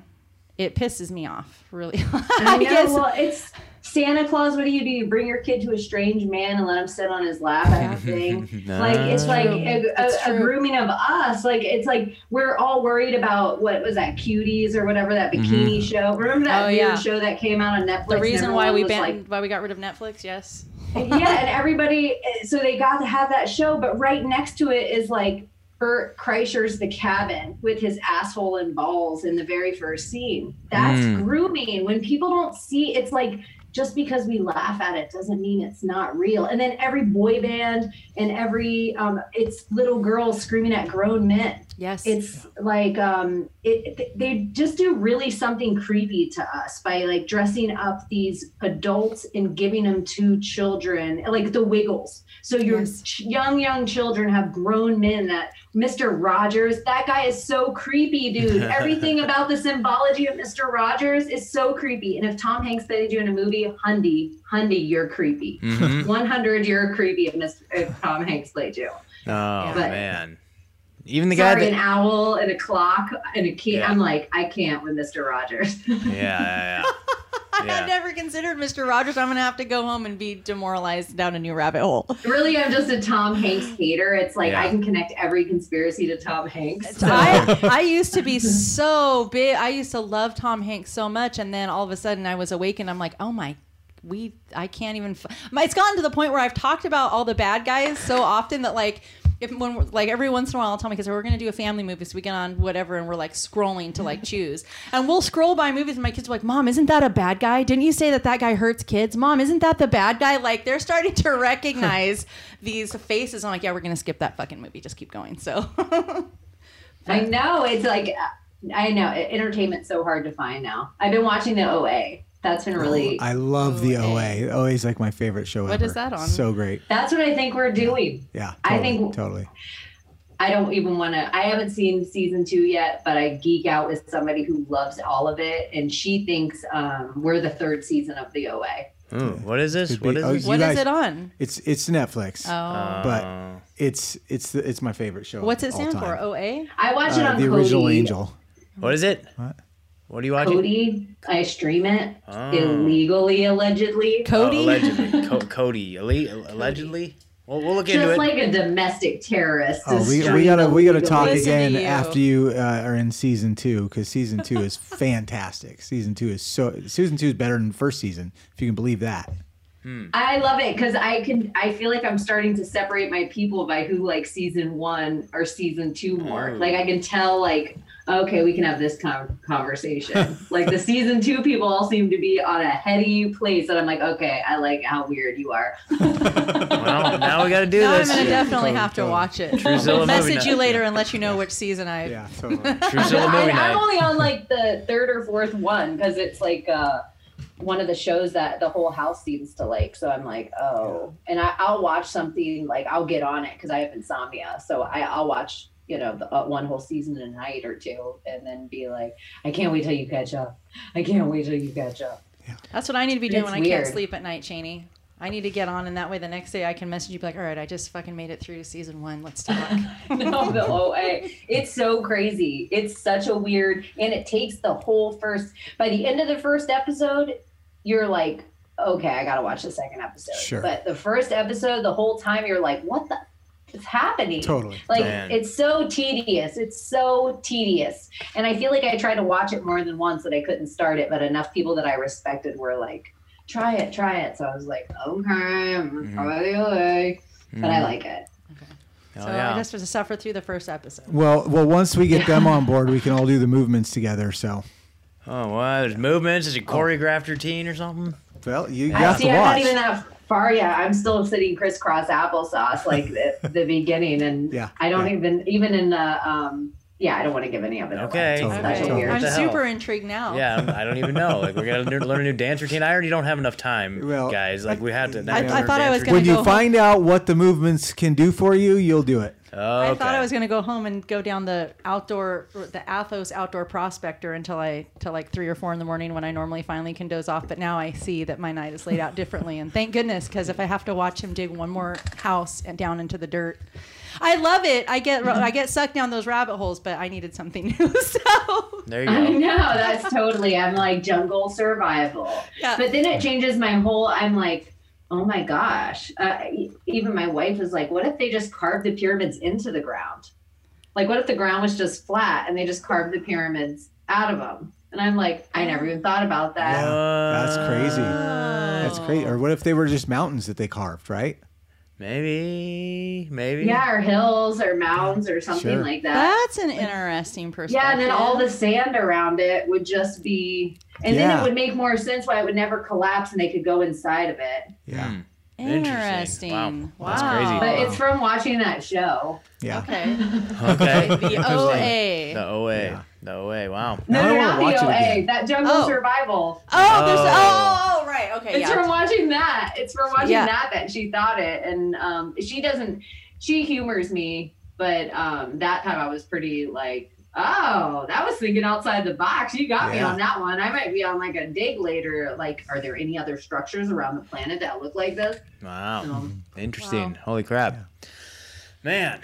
it pisses me off really. I know, guess- well, it's Santa Claus. What do you do? You bring your kid to a strange man and let him sit on his lap, I think. like it's like a, It's a, a grooming of us. Like it's like we're all worried about what was that cuties or whatever that mm-hmm. bikini show. Remember that Oh, weird yeah. show that came out on Netflix? the reason why we banned like, why we got rid of Netflix, yes. yeah, and everybody. So they got to have that show, but right next to it is like Bert Kreischer's The Cabin with his asshole and balls in the very first scene. That's Mm. grooming. When people don't see, it's like just because we laugh at it doesn't mean it's not real. And then every boy band and every um, it's little girls screaming at grown men. Yes. It's like um, it, they just do really something creepy to us by like dressing up these adults and giving them to children, like the Wiggles. So your Yes. ch- young young children have grown men that Mr. Rogers, that guy is so creepy, dude. Everything about the symbology of Mr. Rogers is so creepy. And if Tom Hanks played you in a movie, Hundy, Hundy, you're creepy. Mhm. 100, you're creepy if, Mr. if Tom Hanks played you. Oh But- man, even the guy Sorry, an owl and a clock and a key. Yeah. I'm like, I can't with Mr. Rogers. yeah yeah yeah. I Yeah. had never considered Mr. Rogers. I'm gonna have to go home and be demoralized down a new rabbit hole. really, I'm just a Tom Hanks hater. It's like Yeah. I can connect every conspiracy to Tom Hanks. So- I, I used to be so big. I used to love Tom Hanks so much, and then all of a sudden I was awakened. I'm like, oh my, we I can't even. F- it's gotten to the point where I've talked about all the bad guys so often that like. If, when like every once in a while, I'll tell my kids, "Oh, we're going to do a family movie, so we get on whatever, and we're like scrolling to like choose, and we'll scroll by movies, and my kids are like, "Mom, isn't that a bad guy? Didn't you say that that guy hurts kids? Mom, isn't that the bad guy?" Like they're starting to recognize these faces. I'm like, "Yeah, we're going to skip that fucking movie. Just keep going." So I know it's like uh, I know entertainment's so hard to find now. I've been watching the OA. That's been really. I love the OA. OA. OA is like my favorite show What ever. is that on? So great. that's what I think we're doing. Yeah. I Totally, think- totally. I don't even want to. I haven't seen season two yet, but I geek out with somebody who loves all of it, and she thinks um, we're the third season of the OA. Ooh, what is this? Be- What is oh, this? You what is guys- it on? It's it's Netflix, Oh, but Oh. it's it's the, it's my favorite show. what's it stand for? OA. I watch it Uh, on the Kodi. original Angel. what is it? What? What are you watching? Kodi, I stream it Oh. illegally, allegedly. Oh, Kodi. allegedly. Co- Kodi. Alle- allegedly. Well, we'll look into Just it. Just like a domestic terrorist. Oh, we, we stream gotta we gotta talk Listen to again you. after you uh, are in season two because season two is fantastic. Season two is so season two is better than first season if you can believe that. I love it because I can. I feel like I'm starting to separate my people by who like season one or season two more. Oh. Like I can tell, like okay, we can have this con- conversation. like the season two people all seem to be on a heady place, and I'm like, okay, I like how weird you are. well, now we got to do Now I'm gonna definitely Totally, have to totally. watch it. Truthzilla I'll message you later and let you know which season I. Yeah, totally. Truthzilla movie I, night. I'm only on like the third or fourth one because it's like uh, one of the shows that the whole house seems to like. So I'm like, oh, and I, I'll watch something like I'll get on it because I have insomnia. So I, I'll watch you know the, uh, one whole season in a night or two, and then be like, I can't wait till you catch up. I can't wait till you catch up. yeah. That's what I need to be doing It's when I can't sleep at night, Cheney. I need to get on, and that way the next day I can message you, be like, "All right, I just fucking made it through to season one. Let's talk." no, the OA. It's so crazy. It's such a weird, and it takes the whole first. By the end of the first episode, you're like, okay, I gotta watch the second episode. Sure. But the first episode, the whole time, you're like, what the is happening? Totally. Like Man. it's so tedious. It's so tedious. And I feel like I tried to watch it more than once that I couldn't start it, but enough people that I respected were like, try it, try it. So I was like, okay, I'm gonna Mhm. try the OA. But I like it. Hell so yeah. I just have to suffer through the first episode. Well, well, once we get them on board, we can all do the movements together. So, Oh, wow. There's movements. Is it choreographed routine or something? Well, you I got see. to I'm not even that far yet. I'm still sitting crisscross applesauce like the, the beginning, and Yeah, I don't yeah. even even in the um. Yeah, I don't want to give any of it Okay. away. Totally, It's such a totally. I'm super intrigued now. Yeah, I'm- I don't even know. Like, we got to learn a new dance routine. I already don't have enough time, Well, guys. Like, we had to. I- learn I a thought I was gonna when routine. you home. find out what the movements can do for you, you'll do it. Oh, I thought I was gonna go home and go down the outdoor, the Athos outdoor prospector until I till like three or four in the morning when I normally finally can doze off. But now I see that my night is laid out differently, and thank goodness because if I have to watch him dig one more house and down into the dirt, I love it. I get I get sucked down those rabbit holes, but I needed something new. So There you go. I know that's totally. I'm like jungle survival, yeah, but then it changes my whole. I'm like, oh my gosh. Uh, e- even my wife was like, what if they just carved the pyramids into the ground? Like, what if the ground was just flat and they just carved the pyramids out of them? And I'm like, I never even thought about that. Yeah, that's crazy. That's crazy. Or what if they were just mountains that they carved, right? Maybe, maybe. Yeah, or hills or mounds or something Sure. like that. that's an interesting perspective. Yeah, and then all the sand around it would just be, and then it would make more sense why it would never collapse and they could go inside of it. Yeah. Hmm. interesting. Interesting. Wow. Wow, That's crazy. But it's from watching that show. Yeah. Okay, Okay. the OA. The OA. Yeah. The way! Wow. Now I No, wanna not the OA. That jungle Oh. survival. Oh, there's Oh. oh, oh, right. Okay, It's yeah. from watching that. It's from watching Yeah. that that she thought it, and um, she doesn't. She humors me, but um, that time I was pretty like, oh, that was thinking outside the box. You got me on that one. I might be on like a dig later. Like, are there any other structures around the planet that look like this? Wow. Um, Interesting. Wow. Holy crap. Man.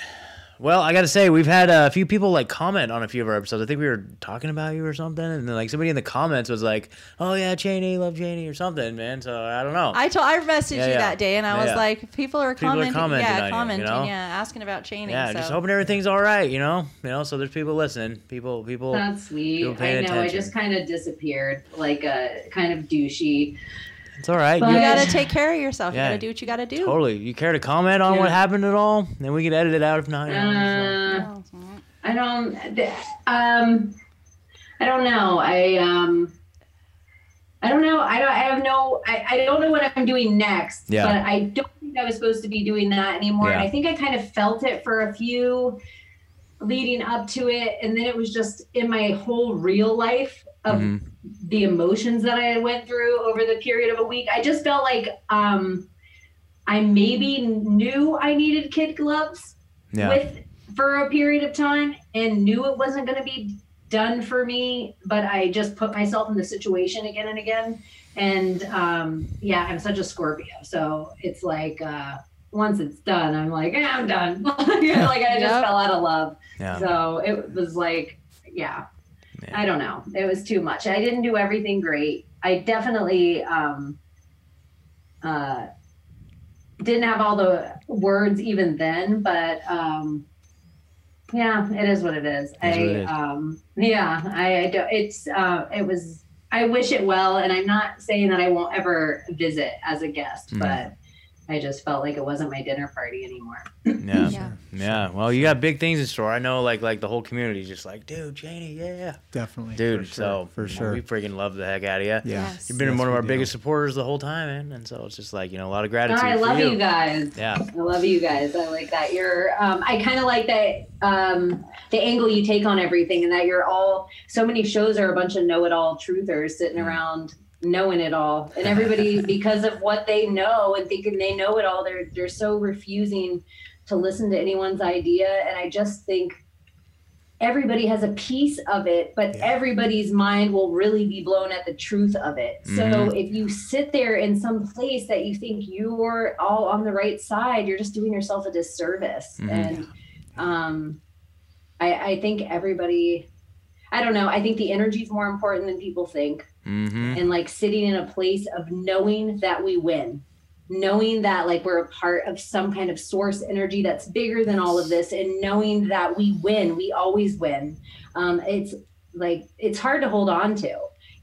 Well, I got to say, we've had uh, a few people like comment on a few of our episodes. I think we were talking about you or something, and then like somebody in the comments was like, "Oh yeah, Cheney, love Cheney" or something, man. So I don't know. I told I messaged Yeah, you yeah. that day, and I Yeah, was yeah. like, people are People are commenting, commenting you, yeah, you commenting, know? yeah, asking about Cheney. yeah, so. just hoping everything's all right. You know, you know. So there's people listening. People, people. That's sweet. people I paying know. I just kind of disappeared, like a kind of douchey. It's all right. But- You You- got to take care of yourself. Yeah. You got to do what you got to do. totally. You care to comment on what happened at all? Then we can edit it out if not. you know, Uh, I don't. th- Um, I don't know. I um, I don't know. I don't. I have no. I, I don't know what I'm doing next. Yeah. But I don't think I was supposed to be doing that anymore. And Yeah. I think I kind of felt it for a few leading up to it, and then it was just in my whole real life of Mhm. The emotions that I went through over the period of a week. I just felt like um, I maybe knew I needed kid gloves yeah. with for a period of time and knew it wasn't going to be done for me but i just put myself in the situation again and again and um yeah i'm such a scorpio so it's like uh once it's done i'm like yeah, i'm done You know, like i just Yep. fell out of love yeah. so it was like yeah Yeah. i don't know it was too much i didn't do everything great i definitely um uh didn't have all the words even then but um yeah it is what it is It is i it is. um yeah i, I don't it's uh it was i wish it well and i'm not saying that i won't ever visit as a guest Mhm. but i just felt like it wasn't my dinner party anymore Yeah. Yeah. Yeah. Well, you got big things in store. I know, like, like the whole community's just like, dude, Cheney, yeah, Definitely. dude. For sure. So for sure. we freaking love the heck out of you. yeah. Yes. You've been Yes, one of our do. biggest supporters the whole time, man. And so it's just like, you know, a lot of gratitude. i for love you. you guys Yeah. I love you guys. I like that. You're um I kind of like that um the angle you take on everything and that you're all so many shows are a bunch of know-it-all truthers sitting Mm. around knowing it all. And everybody because of what they know and thinking they know it all, they're they're so refusing to listen to anyone's idea and I just think everybody has a piece of it, but Yeah. everybody's mind will really be blown at the truth of it. So Mhm. if you sit there in some place that you think you're all on the right side, you're just doing yourself a disservice. Mhm. And um, I, I think everybody, I don't know, I think the energy is more important than people think. Mm-hmm. And like sitting in a place of knowing that we win, knowing that like we're a part of some kind of source energy that's bigger than all of this, and knowing that we win, we always win. Um, it's like it's hard to hold on to,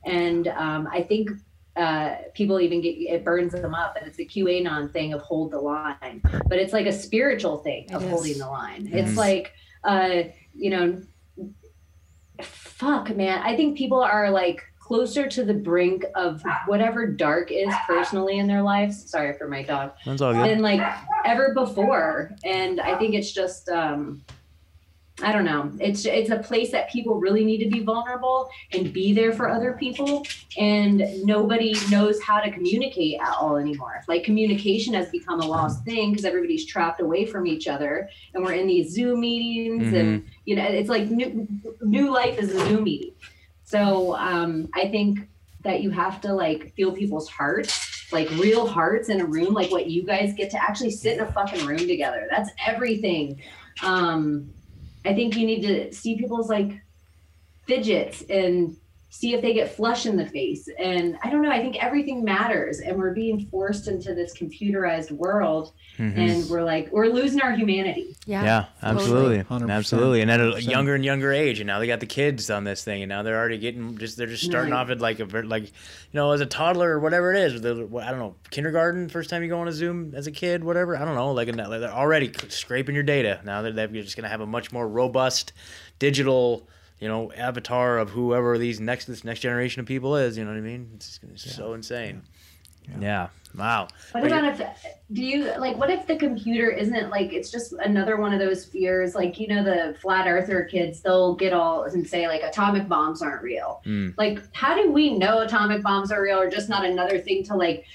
and um, I think uh, people even get it burns them up, and it's the QAnon thing of hold the line, but it's like a spiritual thing of It is. holding the line. Mhm. It's like uh, you know, fuck, man. I think people are like closer to the brink of whatever dark is personally in their lives. Sorry for my dog That's all good. than like ever before. And I think it's just um I don't know. It's it's a place that people really need to be vulnerable and be there for other people and nobody knows how to communicate at all anymore. Like communication has become a lost thing because everybody's trapped away from each other and we're in these Zoom meetings and you know it's like new new life is a Zoom meeting. So um I think that you have to like feel people's hearts like real hearts in a room like what you guys get to actually sit in a fucking room together. That's everything. Um i think you need to see people's like fidgets and see if they get flush in the face and i don't know i think everything matters and we're being forced into this computerized world Mhm. and we're like we're losing our humanity Yeah. Yeah, absolutely, 100%. absolutely, and at a younger and younger age, and now they got the kids on this thing, and now they're already getting just they're just starting Right. off at like a ver- like you know as a toddler or whatever it is, I don't know kindergarten, first time you go on a Zoom as a kid, whatever, I don't know, like and they're already scraping your data. Now that they're just gonna have a much more robust digital. You know, avatar of whoever these next this next generation of people is. You know what I mean? It's, it's so insane. Yeah. Wow. What But about if do you like what if the computer isn't like it's just another one of those fears like you know the flat earther kids they'll get all and say like atomic bombs aren't real. Mm. Like how do we know atomic bombs are real or just not another thing to like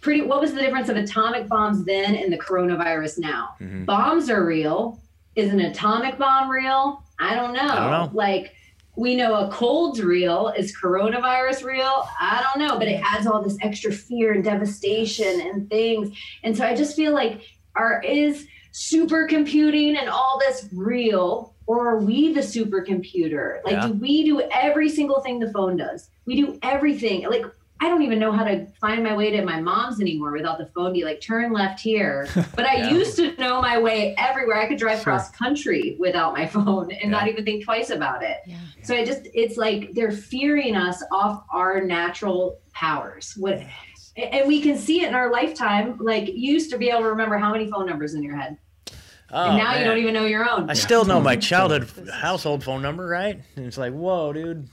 pretty what was the difference of atomic bombs then and the coronavirus now? Mhm. Bombs are real. Is an atomic bomb real? I don't know. I don't know. Like we know a cold's real. Is coronavirus real? I don't know, but it adds all this extra fear and devastation and things. And so I just feel like are is supercomputing and all this real or are we the supercomputer? Like Yeah. do we do every single thing the phone does? We do everything. Like I don't even know how to find my way to my mom's anymore without the phone be like turn left here. But I Yeah. used to know my way everywhere. I could drive Sure. cross country without my phone and not even think twice about it. Yeah. So it just it's like they're fearing us off our natural powers. What A- And we can see it in our lifetime. Like you used to be able to remember how many phone numbers in your head. Oh, and now you don't even know your own. I still know my childhood household phone number, right? And it's like, whoa, dude.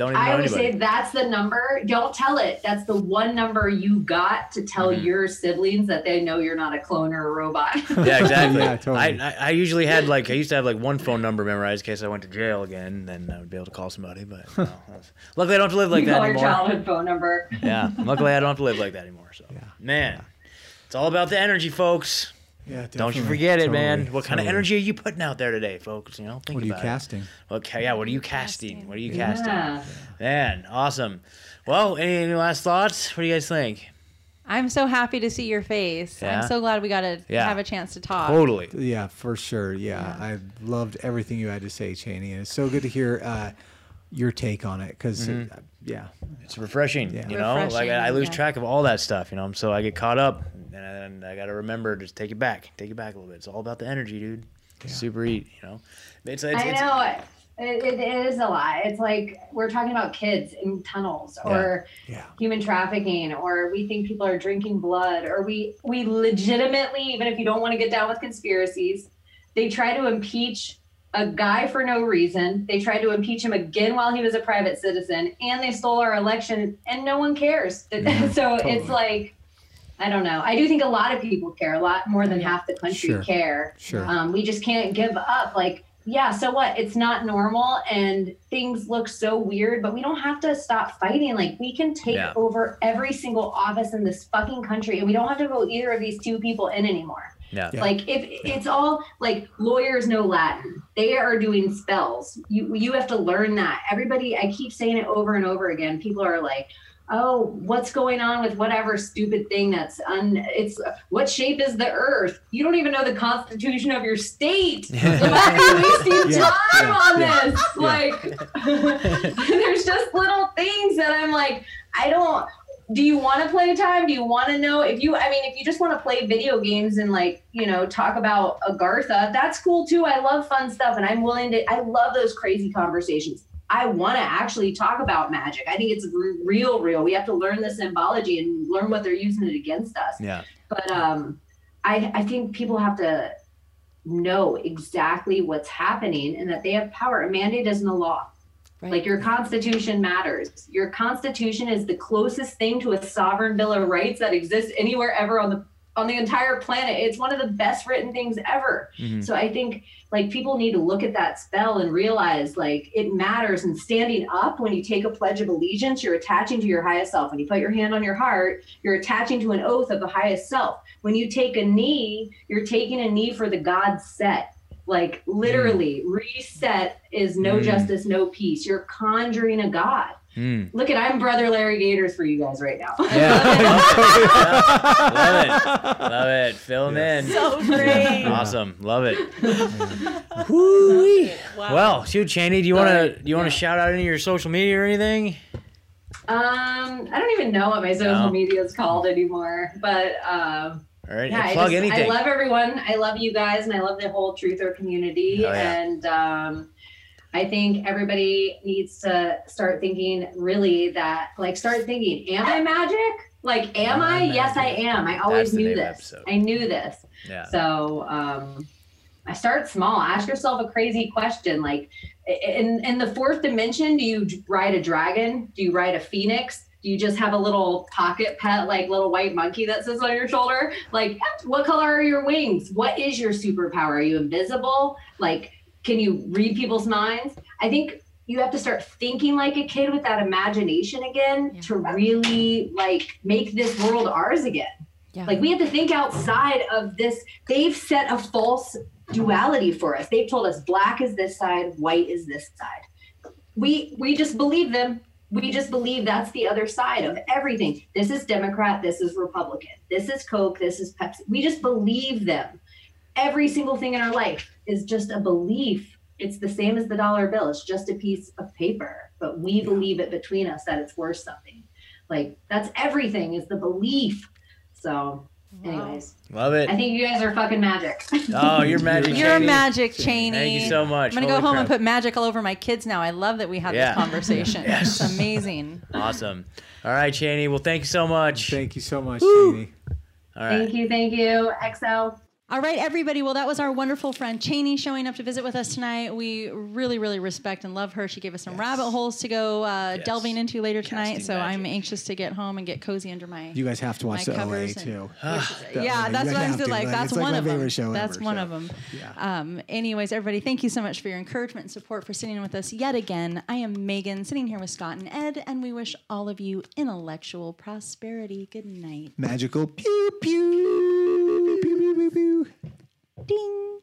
Don't even I know always anybody. say that's the number. Don't tell it. That's the one number you got to tell Mm-hmm. your siblings that they know you're not a clone or a robot. Yeah, exactly. Yeah, totally. I, I I usually had like I used to have like one phone number memorized in case I went to jail again, then I would be able to call somebody. But no, that's- luckily I don't have to live like you that call your anymore. childhood phone number. Yeah, luckily I don't have to live like that anymore. So man, it's all about the energy, folks. Yeah, Don't you definitely. forget it, man. Totally, What kind of energy are you putting out there today, folks? You know, think What are you about it. casting? Okay, yeah. What are you casting? What are you casting? Yeah. Man, awesome. Well, any, any last thoughts? What do you guys think? I'm so happy to see your face. Yeah? I'm so glad we got to Yeah. have a chance to talk. Totally. Yeah, for sure. Yeah, I loved everything you had to say, Cheney, and it's so good to hear uh, your take on it. Because Mm-hmm. yeah, It's refreshing, Yeah. you know. Like I, I lose yeah. track of all that stuff, you know. So I get caught up, and, I got to remember just take it back, take it back a little bit. It's all about the energy, dude. Super eat, you know. It's, it's, I it's, know it, it, it is a lot. It's like we're talking about kids in tunnels or yeah, human trafficking, or we think people are drinking blood, or we we legitimately, even if you don't want to get down with conspiracies, they try to impeach a guy for no reason. They tried to impeach him again while he was a private citizen, and they stole our election, and no one cares. so it's like. I don't know. I do think a lot of people care, a lot more than half the country Sure. care. Sure. Um, we just can't give up. Like, yeah, so what? It's not normal and things look so weird, but we don't have to stop fighting. Like, we can take Yeah. over every single office in this fucking country and we don't have to vote either of these two people in anymore. yeah. Yeah. Like, if it's all like lawyers know Latin, they are doing spells. You you have to learn that. Everybody, I keep saying it over and over again. People are like, oh, what's going on with whatever stupid thing that's un? It's what shape is the Earth? You don't even know the constitution of your state. Why are you wasting Yeah, time yeah, on yeah, this? Like, there's just little things that I'm like, I don't. Do you want to play time? Do you want to know if you? I mean, if you just want to play video games and like you know talk about Agartha, that's cool too. I love fun stuff, and I'm willing to. I love those crazy conversations. I want to actually talk about magic. I think it's r- real, real. We have to learn the symbology and learn what they're using it against us. yeah. But um, I, I think people have to know exactly what's happening and that they have power. A mandate isn't a law. Right. Like your constitution matters. Your constitution is the closest thing to a sovereign bill of rights that exists anywhere ever on the on the entire planet. It's one of the best written things ever. Mhm. So I think like people need to look at that spell and realize like it matters and standing up when you take a pledge of allegiance, you're attaching to your highest self. When you put your hand on your heart, you're attaching to an oath of the highest self. When you take a knee, you're taking a knee for the God set. Like literally, reset is no Mm. justice, no peace. You're conjuring a God. Mm. Look at I'm brother Larry Gators for you guys right now. Love it. Love it. Fill 'em in. So great. Awesome. Love it. Woo-wee. Wow. Well, shoot, Cheney, do you want to do you want to Yeah. shout out any of your social media or anything? Um, I don't even know what my social No. media is called anymore, but um, All right, yeah, I, plug just, anything. I love everyone. I love you guys, and I love the whole truther community. Oh, yeah. And um, I think everybody needs to start thinking really that, like, start thinking, am I magic? Like, am Am I I? Yes, I am. I always knew name of the this. episode. I knew this. yeah. So um, I start small. Ask yourself a crazy question, like in in the fourth dimension, do you ride a dragon? Do you ride a phoenix? Do you just have a little pocket pet, like little white monkey that sits on your shoulder? Like, what color are your wings? What is your superpower? Are you invisible? Like, can you read people's minds? I think you have to start thinking like a kid with that imagination again Yeah. to really like make this world ours again. Yeah. Like we have to think outside of this. They've set a false duality for us. They've told us black is this side, white is this side. We we just believe them. We just believe that's the other side of everything. This is Democrat, this is Republican. This is Coke, this is Pepsi. We just believe them. Every single thing in our life is just a belief. It's the same as the dollar bill. It's just a piece of paper, but we believe it between us that it's worth something. Like that's everything is the belief. So Anyways, Love it. I think you guys are fucking magic. Oh, you're magic. You're Cheney. magic, Cheney. Thank you so much. I'm gonna go home crap. and put magic all over my kids now. I love that we had Yeah. this conversation. It's amazing. Awesome. All right, Cheney. Well, thank you so much. Thank you so much, Cheney. All right. thank you, thank you. XL. All right, everybody. Well, that was our wonderful friend Cheney showing up to visit with us tonight. We really, really respect and love her. She gave us some rabbit holes to go uh, Yes. delving into later tonight. Casting so I'm anxious to get home and get cozy under my. You guys have to watch the OA too. yeah, You that's what I'm saying. Like, that's like one of them. that's ever, one so. of them. Yeah. Um, anyways, everybody, thank you so much for your encouragement and support for sitting with us yet again. I am Megan, sitting here with Scott and Ed, and we wish all of you intellectual prosperity. Good night. Magical pew pew Ding.